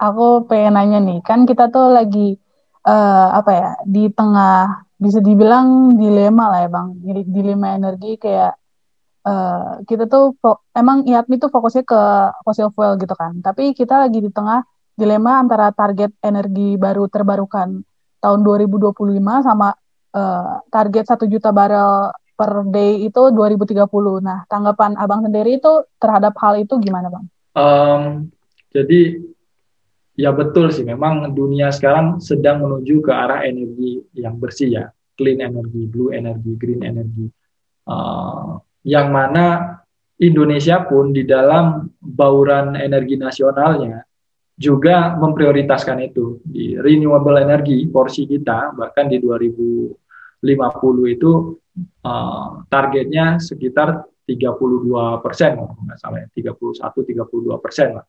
Speaker 1: aku pengen nanya nih, kan kita tuh lagi uh, apa ya di tengah bisa dibilang dilema lah ya bang, dilema energi kayak uh, kita tuh emang IATMI tuh fokusnya ke fossil fuel gitu kan. Tapi kita lagi di tengah dilema antara target energi baru terbarukan tahun 2025 sama uh, target 1 juta barel per day itu 2030. Nah, tanggapan Abang sendiri itu terhadap hal itu gimana, Bang?
Speaker 2: Um, jadi ya betul sih, memang dunia sekarang sedang menuju ke arah energi yang bersih ya, clean energy, blue energy, green energy. Uh, yang mana Indonesia pun di dalam bauran energi nasionalnya juga memprioritaskan itu di renewable energy porsi kita bahkan di 2050 itu uh, targetnya sekitar 32 persen nggak salah ya 31 32 persen lah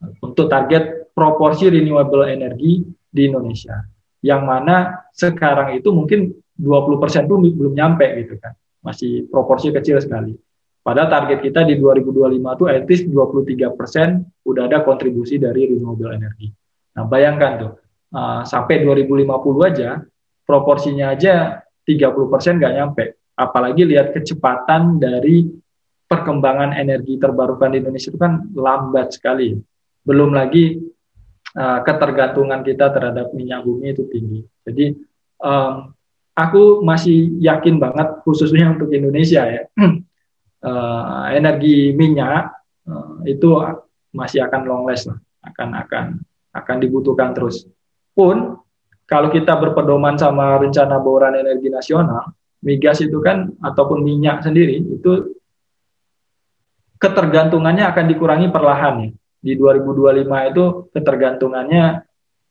Speaker 2: untuk target proporsi renewable energy di Indonesia. Yang mana sekarang itu mungkin 20% pun belum nyampe gitu kan. Masih proporsi kecil sekali. Pada target kita di 2025 itu at least 23 persen udah ada kontribusi dari renewable energy. Nah bayangkan tuh, uh, sampai 2050 aja, proporsinya aja 30 persen nggak nyampe. Apalagi lihat kecepatan dari perkembangan energi terbarukan di Indonesia itu kan lambat sekali. Belum lagi uh, ketergantungan kita terhadap minyak bumi itu tinggi. Jadi um, aku masih yakin banget khususnya untuk Indonesia ya uh, energi minyak uh, itu masih akan long last lah, akan akan akan dibutuhkan terus. Pun kalau kita berpedoman sama rencana bauran energi nasional, migas itu kan ataupun minyak sendiri itu ketergantungannya akan dikurangi perlahan ya. Di 2025 itu ketergantungannya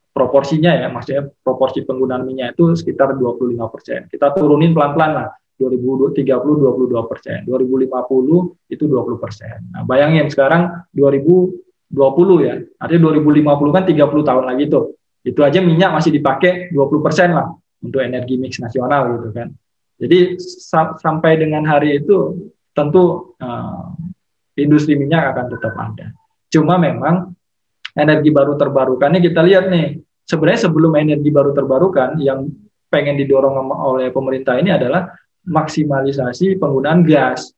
Speaker 2: proporsinya ya, maksudnya proporsi penggunaan minyak itu sekitar 25 persen. Kita turunin pelan-pelan lah 2030 22 persen, 2050 itu 20 persen. Nah, bayangin sekarang 2020 ya, artinya 2050 kan 30 tahun lagi tuh. Itu aja minyak masih dipakai 20 persen lah untuk energi mix nasional gitu kan. Jadi sa sampai dengan hari itu tentu uh, industri minyak akan tetap ada. Cuma memang energi baru terbarukannya kita lihat nih. Sebenarnya sebelum energi baru terbarukan yang pengen didorong oleh pemerintah ini adalah maksimalisasi penggunaan gas.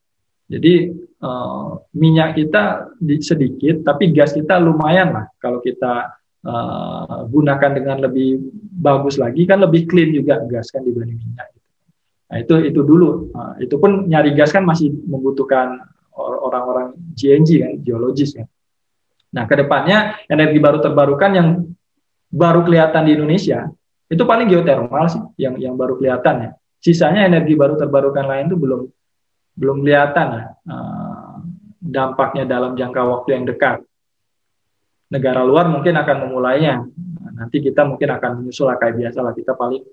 Speaker 2: Jadi uh, minyak kita di, sedikit, tapi gas kita lumayan lah. Kalau kita uh, gunakan dengan lebih bagus lagi, kan lebih clean juga gas kan dibanding minyak. Nah itu itu dulu. Uh, itu pun nyari gas kan masih membutuhkan orang-orang GNG kan, geologis kan. Nah ke depannya energi baru terbarukan yang baru kelihatan di Indonesia itu paling geotermal sih, yang yang baru kelihatan ya sisanya energi baru terbarukan lain itu belum belum kelihatan ya, uh, dampaknya dalam jangka waktu yang dekat. Negara luar mungkin akan memulainya. Nanti kita mungkin akan menyusul kayak biasa lah. Kita paling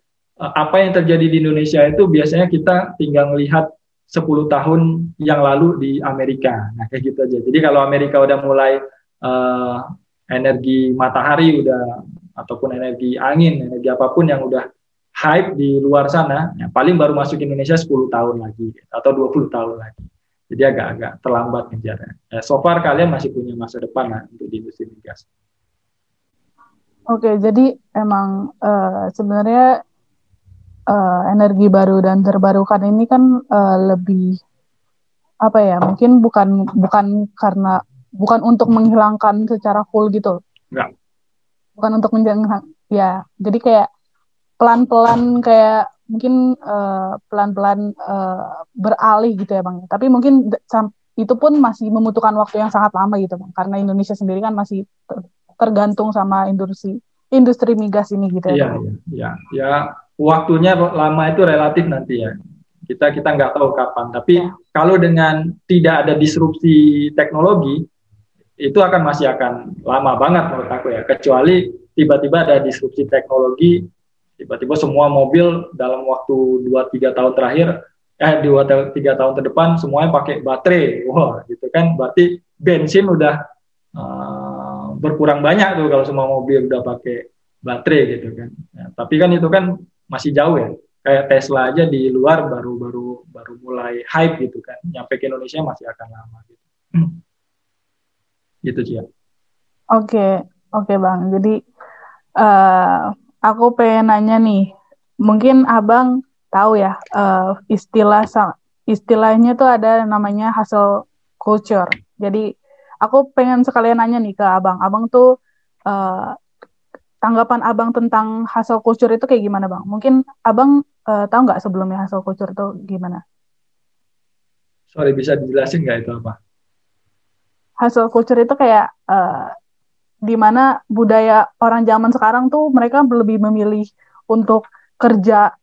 Speaker 2: uh, apa yang terjadi di Indonesia itu biasanya kita tinggal melihat 10 tahun yang lalu di Amerika. Nah kayak gitu aja. Jadi kalau Amerika udah mulai uh, energi matahari udah ataupun energi angin, energi apa pun yang udah hype di luar sana, ya, paling baru masuk Indonesia 10 tahun lagi atau 20 tahun lagi. Jadi agak-agak terlambat ngejarnya. Ya, so far kalian masih punya masa depan lah untuk di industri migas.
Speaker 1: Oke, jadi emang uh, sebenarnya uh, energi baru dan terbarukan ini kan uh, lebih apa ya? Mungkin bukan bukan karena bukan untuk menghilangkan secara full gitu.
Speaker 2: Enggak.
Speaker 1: Bukan untuk menghilangkan ya. Jadi kayak pelan-pelan kayak mungkin uh, pelan-pelan uh, beralih gitu ya bang. Tapi mungkin itu pun masih membutuhkan waktu yang sangat lama gitu bang, karena Indonesia sendiri kan masih tergantung sama industri industri migas ini gitu ya.
Speaker 2: Iya, iya, iya. Ya, waktunya lama itu relatif nanti ya. Kita kita nggak tahu kapan. Tapi ya. kalau dengan tidak ada disrupsi teknologi, itu akan masih akan lama banget menurut aku ya. Kecuali tiba-tiba ada disrupsi teknologi tiba-tiba semua mobil dalam waktu 2-3 tahun terakhir eh dua tiga tahun ke depan semuanya pakai baterai. Wah gitu kan. Berarti bensin udah uh, berkurang banyak tuh kalau semua mobil udah pakai baterai gitu kan. Ya, tapi kan itu kan masih jauh ya. Kayak Tesla aja di luar baru baru baru mulai hype gitu kan. Nyampe ke Indonesia masih akan lama gitu gitu sih ya
Speaker 1: oke oke bang jadi uh, aku pengen nanya nih, mungkin abang tahu ya uh, istilah istilahnya tuh ada namanya hustle culture. Jadi aku pengen sekalian nanya nih ke abang, abang tuh uh, tanggapan abang tentang hustle culture itu kayak gimana bang? Mungkin abang uh, tahu nggak sebelumnya hustle culture itu gimana?
Speaker 2: Sorry bisa dijelasin nggak itu apa?
Speaker 1: Hustle culture itu kayak uh, di mana budaya orang zaman sekarang tuh mereka lebih memilih untuk kerja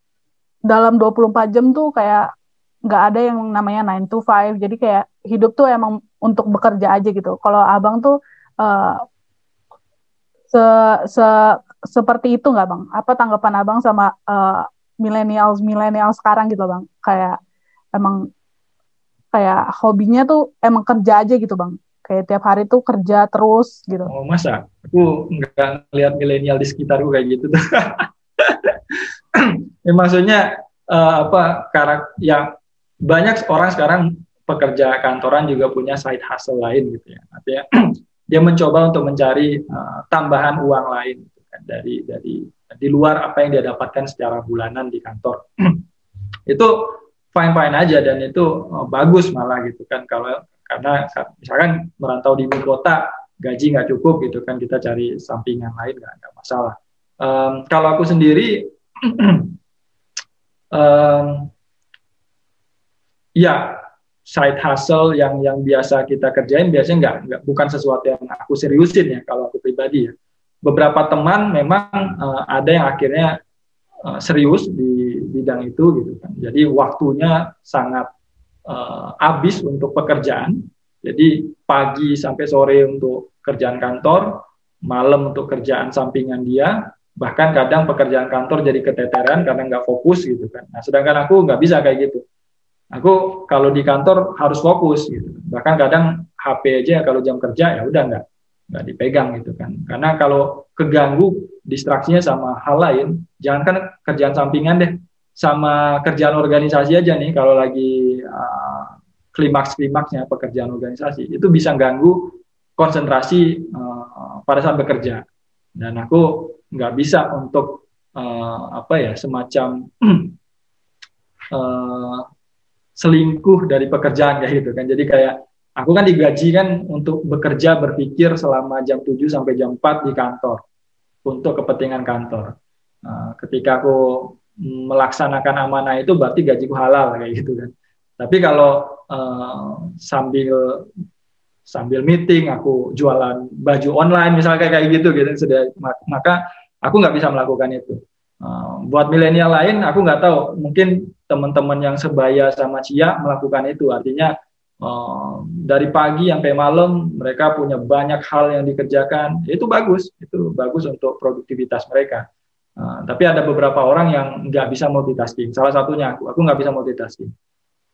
Speaker 1: dalam 24 jam tuh kayak nggak ada yang namanya 9 to 5 jadi kayak hidup tuh emang untuk bekerja aja gitu. Kalau abang tuh uh, se, se seperti itu nggak bang? Apa tanggapan abang sama uh, millennials milenial sekarang gitu bang? Kayak emang kayak hobinya tuh emang kerja aja gitu bang kayak tiap hari tuh kerja terus gitu.
Speaker 2: Oh masa? Aku nggak lihat milenial di sekitarku kayak gitu tuh. ya, maksudnya uh, apa karak ya banyak orang sekarang pekerja kantoran juga punya side hustle lain gitu ya. Artinya dia mencoba untuk mencari uh, tambahan uang lain gitu kan, dari dari di luar apa yang dia dapatkan secara bulanan di kantor. itu fine fine aja dan itu uh, bagus malah gitu kan kalau karena misalkan merantau di ibu kota gaji nggak cukup gitu kan kita cari sampingan lain nggak masalah. Um, kalau aku sendiri um, ya side hustle yang yang biasa kita kerjain biasanya nggak nggak bukan sesuatu yang aku seriusin ya kalau aku pribadi ya. Beberapa teman memang uh, ada yang akhirnya uh, serius di bidang itu gitu kan. Jadi waktunya sangat uh, habis untuk pekerjaan. Jadi pagi sampai sore untuk kerjaan kantor, malam untuk kerjaan sampingan dia, bahkan kadang pekerjaan kantor jadi keteteran karena nggak fokus gitu kan. Nah, sedangkan aku nggak bisa kayak gitu. Aku kalau di kantor harus fokus gitu. Bahkan kadang HP aja kalau jam kerja ya udah nggak nggak dipegang gitu kan. Karena kalau keganggu distraksinya sama hal lain, jangan kan kerjaan sampingan deh, sama kerjaan organisasi aja nih kalau lagi uh, klimaks klimaksnya pekerjaan organisasi itu bisa ganggu konsentrasi uh, pada saat bekerja. Dan aku nggak bisa untuk uh, apa ya semacam uh, selingkuh dari pekerjaan kayak gitu kan. Jadi kayak aku kan digaji kan untuk bekerja berpikir selama jam 7 sampai jam 4 di kantor untuk kepentingan kantor. Uh, ketika aku melaksanakan amanah itu berarti gajiku halal kayak gitu kan. Tapi kalau uh, sambil sambil meeting aku jualan baju online misalnya kayak gitu gitu. Sudah maka aku nggak bisa melakukan itu. Uh, buat milenial lain aku nggak tahu. Mungkin teman-teman yang sebaya sama Cia melakukan itu. Artinya uh, dari pagi sampai malam mereka punya banyak hal yang dikerjakan. Itu bagus. Itu bagus untuk produktivitas mereka Uh, tapi ada beberapa orang yang nggak bisa multitasking. Salah satunya aku, aku nggak bisa multitasking.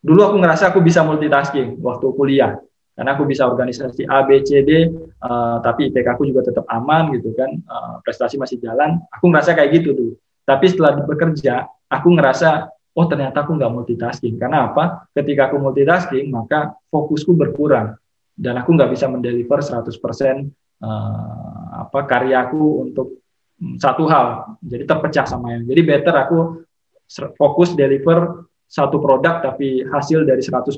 Speaker 2: Dulu aku ngerasa aku bisa multitasking waktu kuliah, karena aku bisa organisasi A, B, C, D, uh, tapi IPK aku juga tetap aman gitu kan, uh, prestasi masih jalan. Aku ngerasa kayak gitu dulu. Tapi setelah bekerja, aku ngerasa, oh ternyata aku nggak multitasking. Karena apa? Ketika aku multitasking, maka fokusku berkurang dan aku nggak bisa mendeliver 100% uh, apa karyaku untuk satu hal jadi terpecah sama yang jadi better aku fokus deliver satu produk tapi hasil dari 100%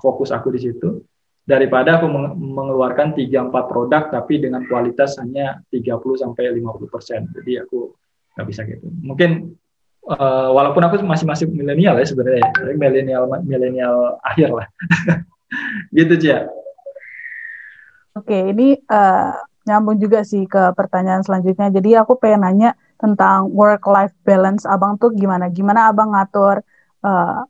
Speaker 2: fokus aku di situ daripada aku mengeluarkan 3 4 produk tapi dengan kualitas hanya 30 sampai 50%. Jadi aku nggak bisa gitu. Mungkin uh, walaupun aku masih masih milenial ya sebenarnya, milenial milenial akhir lah. gitu Cia.
Speaker 1: Oke, ini uh, nyambung juga sih ke pertanyaan selanjutnya. Jadi aku pengen nanya tentang work life balance abang tuh gimana? Gimana abang ngatur uh,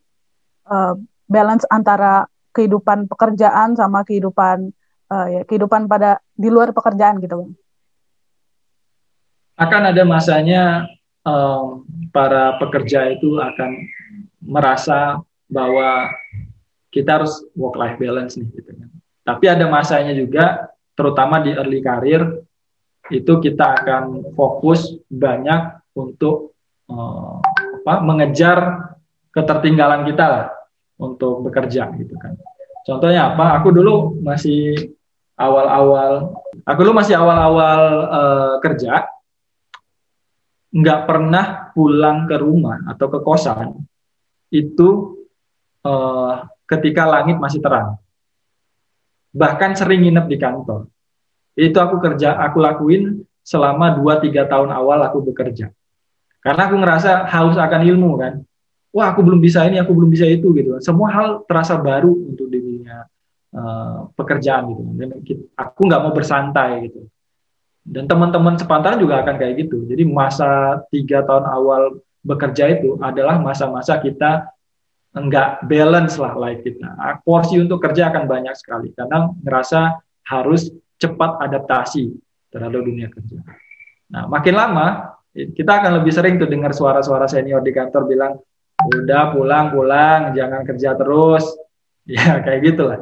Speaker 1: uh, balance antara kehidupan pekerjaan sama kehidupan uh, ya kehidupan pada di luar pekerjaan gitu bang?
Speaker 2: Akan ada masanya um, para pekerja itu akan merasa bahwa kita harus work life balance nih gitu kan. Tapi ada masanya juga terutama di early career itu kita akan fokus banyak untuk uh, apa, mengejar ketertinggalan kita lah untuk bekerja gitu kan. Contohnya apa? Aku dulu masih awal-awal, aku dulu masih awal-awal uh, kerja, nggak pernah pulang ke rumah atau ke kosan itu uh, ketika langit masih terang bahkan sering nginep di kantor. Itu aku kerja, aku lakuin selama 2-3 tahun awal aku bekerja. Karena aku ngerasa haus akan ilmu kan. Wah aku belum bisa ini, aku belum bisa itu gitu. Semua hal terasa baru untuk dirinya uh, pekerjaan gitu. Dan aku nggak mau bersantai gitu. Dan teman-teman sepantaran juga akan kayak gitu. Jadi masa tiga tahun awal bekerja itu adalah masa-masa kita enggak balance lah life kita. Porsi untuk kerja akan banyak sekali karena ngerasa harus cepat adaptasi terhadap dunia kerja. Nah, makin lama kita akan lebih sering tuh dengar suara-suara senior di kantor bilang, udah pulang pulang, jangan kerja terus, ya kayak gitulah.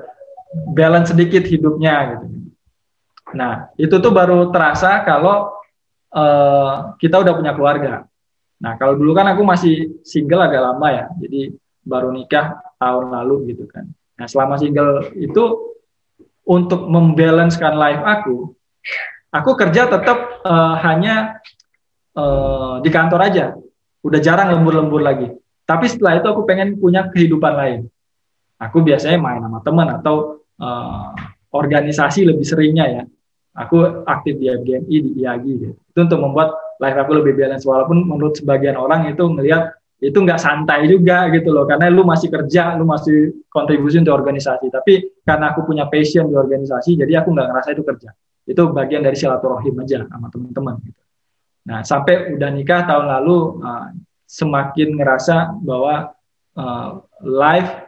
Speaker 2: balance sedikit hidupnya gitu. Nah, itu tuh baru terasa kalau uh, kita udah punya keluarga. Nah, kalau dulu kan aku masih single agak lama ya, jadi baru nikah tahun lalu gitu kan. Nah, selama single itu untuk membalancekan life aku, aku kerja tetap uh, hanya uh, di kantor aja. Udah jarang lembur-lembur lagi. Tapi setelah itu aku pengen punya kehidupan lain. Aku biasanya main sama teman atau uh, organisasi lebih seringnya ya. Aku aktif di FGMI, di IAGI gitu. Itu untuk membuat life aku lebih balance. Walaupun menurut sebagian orang itu ngelihat itu nggak santai juga gitu loh karena lu masih kerja lu masih kontribusi untuk organisasi. Tapi karena aku punya passion di organisasi jadi aku nggak ngerasa itu kerja. Itu bagian dari silaturahim aja sama teman-teman gitu. Nah sampai udah nikah tahun lalu uh, semakin ngerasa bahwa uh, life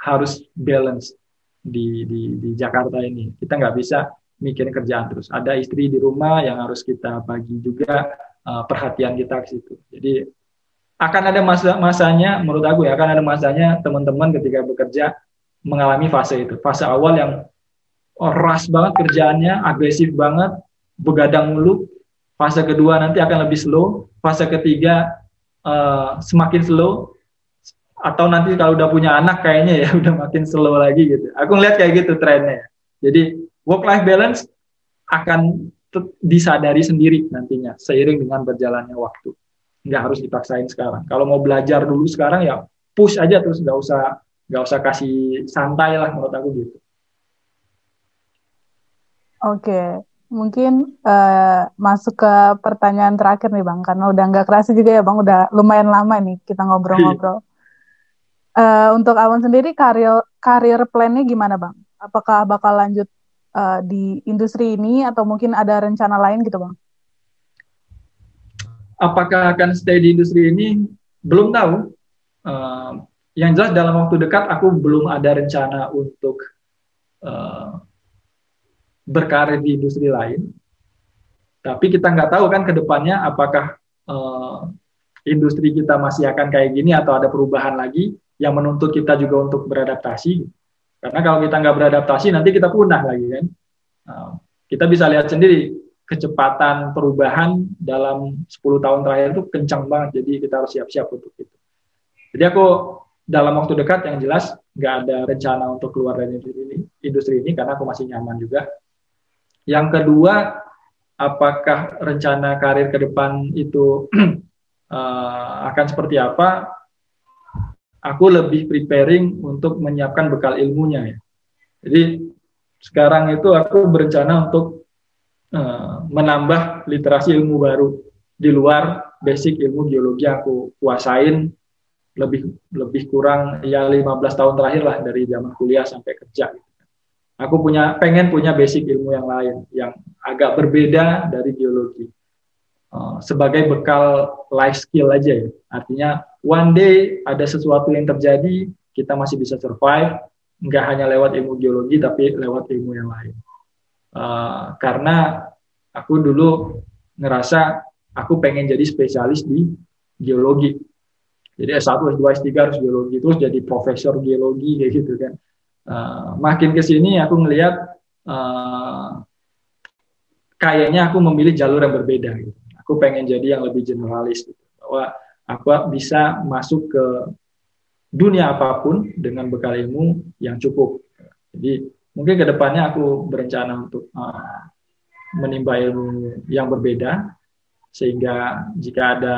Speaker 2: harus balance di, di di Jakarta ini. Kita nggak bisa mikirin kerjaan terus. Ada istri di rumah yang harus kita bagi juga uh, perhatian kita ke situ. Jadi akan ada masa masanya menurut aku ya akan ada masanya teman-teman ketika bekerja mengalami fase itu. Fase awal yang ras banget kerjaannya agresif banget begadang mulu. Fase kedua nanti akan lebih slow. Fase ketiga uh, semakin slow. Atau nanti kalau udah punya anak kayaknya ya udah makin slow lagi gitu. Aku ngeliat kayak gitu trennya. Jadi work life balance akan disadari sendiri nantinya seiring dengan berjalannya waktu nggak harus dipaksain sekarang. Kalau mau belajar dulu sekarang ya push aja terus nggak usah nggak usah kasih santai lah menurut aku gitu.
Speaker 1: Oke, mungkin uh, masuk ke pertanyaan terakhir nih bang, karena udah nggak kerasa juga ya bang, udah lumayan lama nih kita ngobrol-ngobrol. uh, untuk Awan sendiri karir karir plannya gimana bang? Apakah bakal lanjut uh, di industri ini atau mungkin ada rencana lain gitu bang?
Speaker 2: Apakah akan stay di industri ini belum tahu. Uh, yang jelas dalam waktu dekat aku belum ada rencana untuk uh, berkarir di industri lain. Tapi kita nggak tahu kan ke depannya apakah uh, industri kita masih akan kayak gini atau ada perubahan lagi yang menuntut kita juga untuk beradaptasi. Karena kalau kita nggak beradaptasi nanti kita punah lagi kan. Uh, kita bisa lihat sendiri kecepatan perubahan dalam 10 tahun terakhir itu kencang banget. Jadi kita harus siap-siap untuk itu. Jadi aku dalam waktu dekat yang jelas nggak ada rencana untuk keluar dari industri ini, industri ini karena aku masih nyaman juga. Yang kedua, apakah rencana karir ke depan itu uh, akan seperti apa? Aku lebih preparing untuk menyiapkan bekal ilmunya ya. Jadi sekarang itu aku berencana untuk Eh, menambah literasi ilmu baru di luar basic ilmu geologi aku kuasain lebih lebih kurang ya 15 tahun terakhir lah dari zaman kuliah sampai kerja. Aku punya pengen punya basic ilmu yang lain yang agak berbeda dari geologi. Uh, sebagai bekal life skill aja ya. Artinya one day ada sesuatu yang terjadi, kita masih bisa survive, nggak hanya lewat ilmu geologi tapi lewat ilmu yang lain. Uh, karena aku dulu ngerasa aku pengen jadi spesialis di geologi. Jadi S1, S2, S3 harus geologi, terus jadi profesor geologi kayak gitu kan. Uh, makin ke sini aku ngelihat uh, kayaknya aku memilih jalur yang berbeda gitu. Aku pengen jadi yang lebih generalis gitu. Bahwa aku bisa masuk ke dunia apa pun dengan bekal ilmu yang cukup. Jadi mungkin ke depannya aku berencana untuk uh, menimba ilmu yang berbeda sehingga jika ada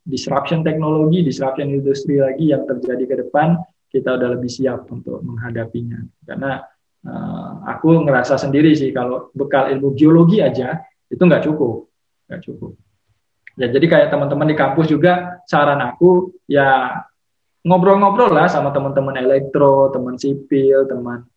Speaker 2: disruption teknologi, disruption industri lagi yang terjadi ke depan, kita udah lebih siap untuk menghadapinya. Karena uh, aku ngerasa sendiri sih kalau bekal ilmu geologi aja itu nggak cukup, nggak cukup. Ya jadi kayak teman-teman di kampus juga saran aku ya ngobrol-ngobrol lah sama teman-teman elektro, teman sipil, teman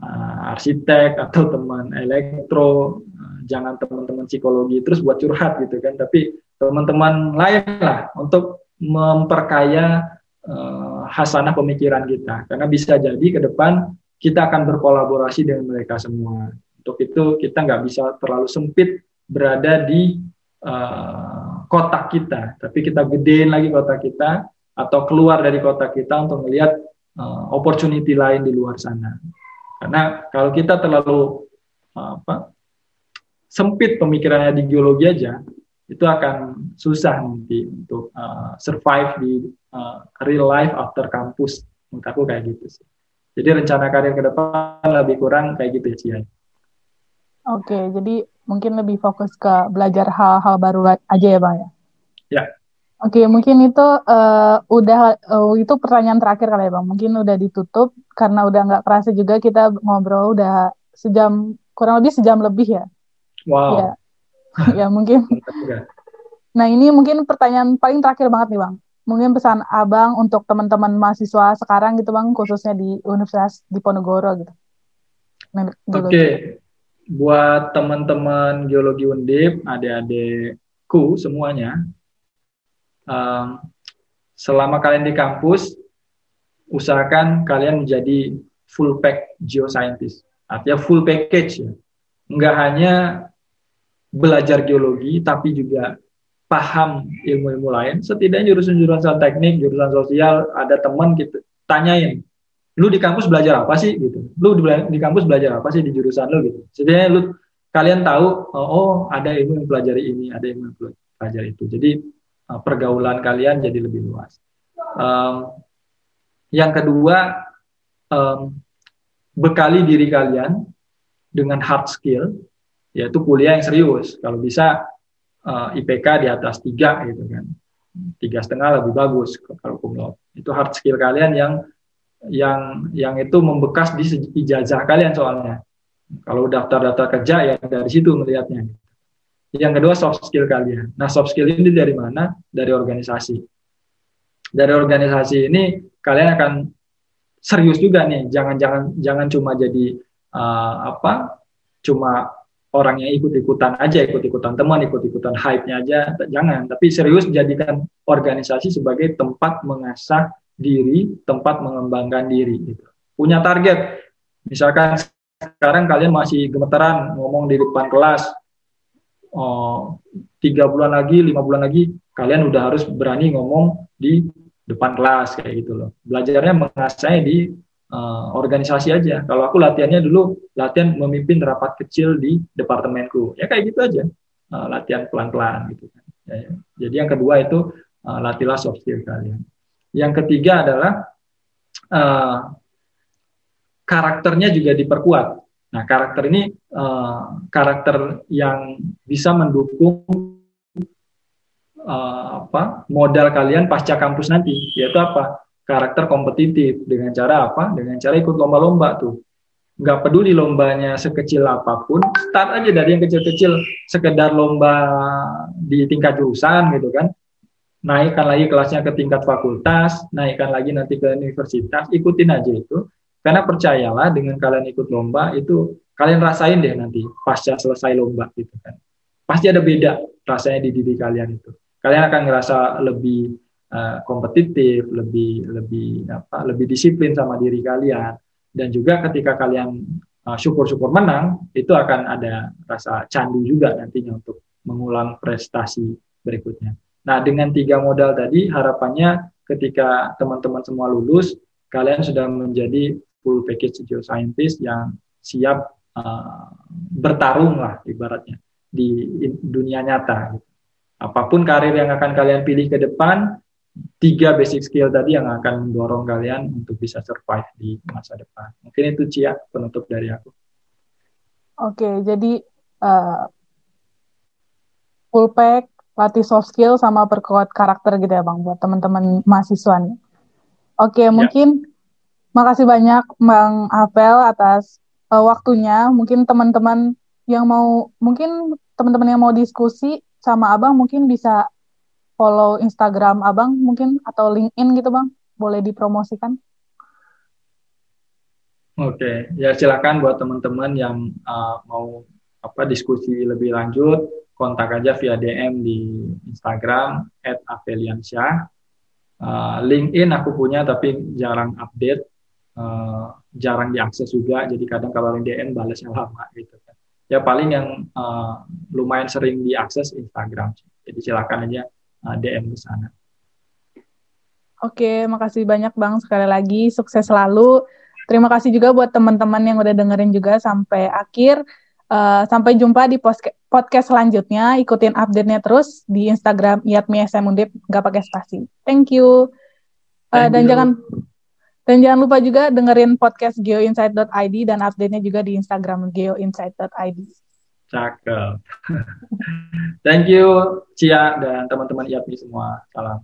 Speaker 2: uh, arsitek atau teman elektro jangan teman-teman psikologi terus buat curhat gitu kan. Tapi teman-teman lain lah untuk memperkaya uh, hasanah pemikiran kita. Karena bisa jadi ke depan kita akan berkolaborasi dengan mereka semua. Untuk itu kita nggak bisa terlalu sempit berada di uh, kotak kita. Tapi kita gedein lagi kotak kita atau keluar dari kotak kita untuk melihat uh, opportunity lain di luar sana Karena kalau kita terlalu apa sempit pemikirannya di geologi aja, itu akan susah nanti untuk uh, survive di uh, real life after kampus. Menurut aku kayak gitu sih. Jadi rencana karir ke depan lebih kurang kayak gitu ya, Cia.
Speaker 1: Oke, jadi mungkin lebih fokus ke belajar hal-hal baru aja ya, Bang ya?
Speaker 2: Ya.
Speaker 1: Oke, mungkin itu uh, udah uh, itu pertanyaan terakhir kali ya, Bang. Mungkin udah ditutup karena udah nggak kerasa juga kita ngobrol udah sejam kurang lebih sejam lebih ya.
Speaker 2: Wow.
Speaker 1: Ya, ya mungkin. nah ini mungkin pertanyaan paling terakhir banget nih bang. Mungkin pesan abang untuk teman-teman mahasiswa sekarang gitu bang, khususnya di Universitas Diponegoro gitu.
Speaker 2: Oke, okay. buat teman-teman geologi undip, adik-adikku semuanya, um, selama kalian di kampus, usahakan kalian menjadi full pack geoscientist, artinya full package ya. Enggak hanya belajar geologi tapi juga paham ilmu-ilmu lain. Setidaknya jurusan-jurusan teknik jurusan sosial ada teman gitu tanyain lu di kampus belajar apa sih? Gitu. Lu di, di kampus belajar apa sih di jurusan lu? Gitu. Setidaknya lu kalian tahu oh, oh ada ilmu yang pelajari ini ada ilmu yang pelajari itu. Jadi uh, pergaulan kalian jadi lebih luas um, yang kedua um, bekali diri kalian dengan hard skill yaitu kuliah yang serius. Kalau bisa uh, eh, IPK di atas tiga gitu kan, tiga setengah lebih bagus kalau kumlot. Itu hard skill kalian yang yang yang itu membekas di ijazah kalian soalnya. Kalau daftar-daftar kerja ya dari situ melihatnya. Yang kedua soft skill kalian. Nah soft skill ini dari mana? Dari organisasi. Dari organisasi ini kalian akan serius juga nih. Jangan jangan jangan cuma jadi uh, apa? Cuma orang yang ikut-ikutan aja, ikut-ikutan teman, ikut-ikutan hype-nya aja, jangan. Tapi serius jadikan organisasi sebagai tempat mengasah diri, tempat mengembangkan diri. Gitu. Punya target, misalkan sekarang kalian masih gemeteran ngomong di depan kelas, tiga bulan lagi, lima bulan lagi, kalian udah harus berani ngomong di depan kelas kayak gitu loh. Belajarnya mengasah di uh, organisasi aja. Kalau aku latihannya dulu latihan memimpin rapat kecil di departemenku, ya kayak gitu aja, uh, latihan pelan-pelan gitu kan. Ya, ya. Jadi yang kedua itu uh, latihlah soft skill kalian. Yang ketiga adalah uh, karakternya juga diperkuat. Nah karakter ini uh, karakter yang bisa mendukung uh, apa modal kalian pasca kampus nanti, yaitu apa? karakter kompetitif dengan cara apa? Dengan cara ikut lomba-lomba tuh. Nggak peduli lombanya sekecil apa pun, start aja dari yang kecil-kecil, sekedar lomba di tingkat jurusan gitu kan. Naikkan lagi kelasnya ke tingkat fakultas, naikkan lagi nanti ke universitas, ikutin aja itu. Karena percayalah dengan kalian ikut lomba itu kalian rasain deh nanti pasca selesai lomba gitu kan. Pasti ada beda rasanya di diri kalian itu. Kalian akan ngerasa lebih uh, kompetitif, lebih lebih apa, lebih disiplin sama diri kalian dan juga ketika kalian uh, syukur-syukur menang itu akan ada rasa candu juga nantinya untuk mengulang prestasi berikutnya. Nah, dengan tiga modal tadi harapannya ketika teman-teman semua lulus, kalian sudah menjadi full package geoscientist yang siap uh, bertarung lah ibaratnya di dunia nyata. Apa pun karir yang akan kalian pilih ke depan, tiga basic skill tadi yang akan mendorong kalian untuk bisa survive di masa depan. Mungkin itu Cia penutup dari aku.
Speaker 1: Oke, jadi uh, full pack, latih soft skill sama perkuat karakter gitu ya Bang buat teman-teman mahasiswa nih. Oke, ya. mungkin makasih banyak Bang Apel atas uh, waktunya. Mungkin teman-teman yang mau mungkin teman-teman yang mau diskusi sama Abang mungkin bisa follow Instagram Abang mungkin atau LinkedIn gitu Bang? Boleh dipromosikan?
Speaker 2: Oke, ya silakan buat teman-teman yang uh, mau apa diskusi lebih lanjut, kontak aja via DM di Instagram @aveliansyah. Uh, LinkedIn aku punya tapi jarang update, uh, jarang diakses juga, jadi kadang kalau LinkedIn balasnya lama gitu kan. Ya paling yang uh, lumayan sering diakses Instagram. Jadi silakan aja uh, DM ke sana.
Speaker 1: Oke, makasih banyak Bang sekali lagi. Sukses selalu Terima kasih juga buat teman-teman yang udah dengerin juga sampai akhir. Uh, sampai jumpa di podcast selanjutnya. Ikutin update-nya terus di Instagram Iatmi SM Undip, nggak pakai spasi. Thank you. Uh, Thank dan you. jangan dan jangan lupa juga dengerin podcast geoinsight.id dan update-nya juga di Instagram geoinsight.id.
Speaker 2: Cakep. Thank you Cia dan teman-teman IAPI semua. Salam.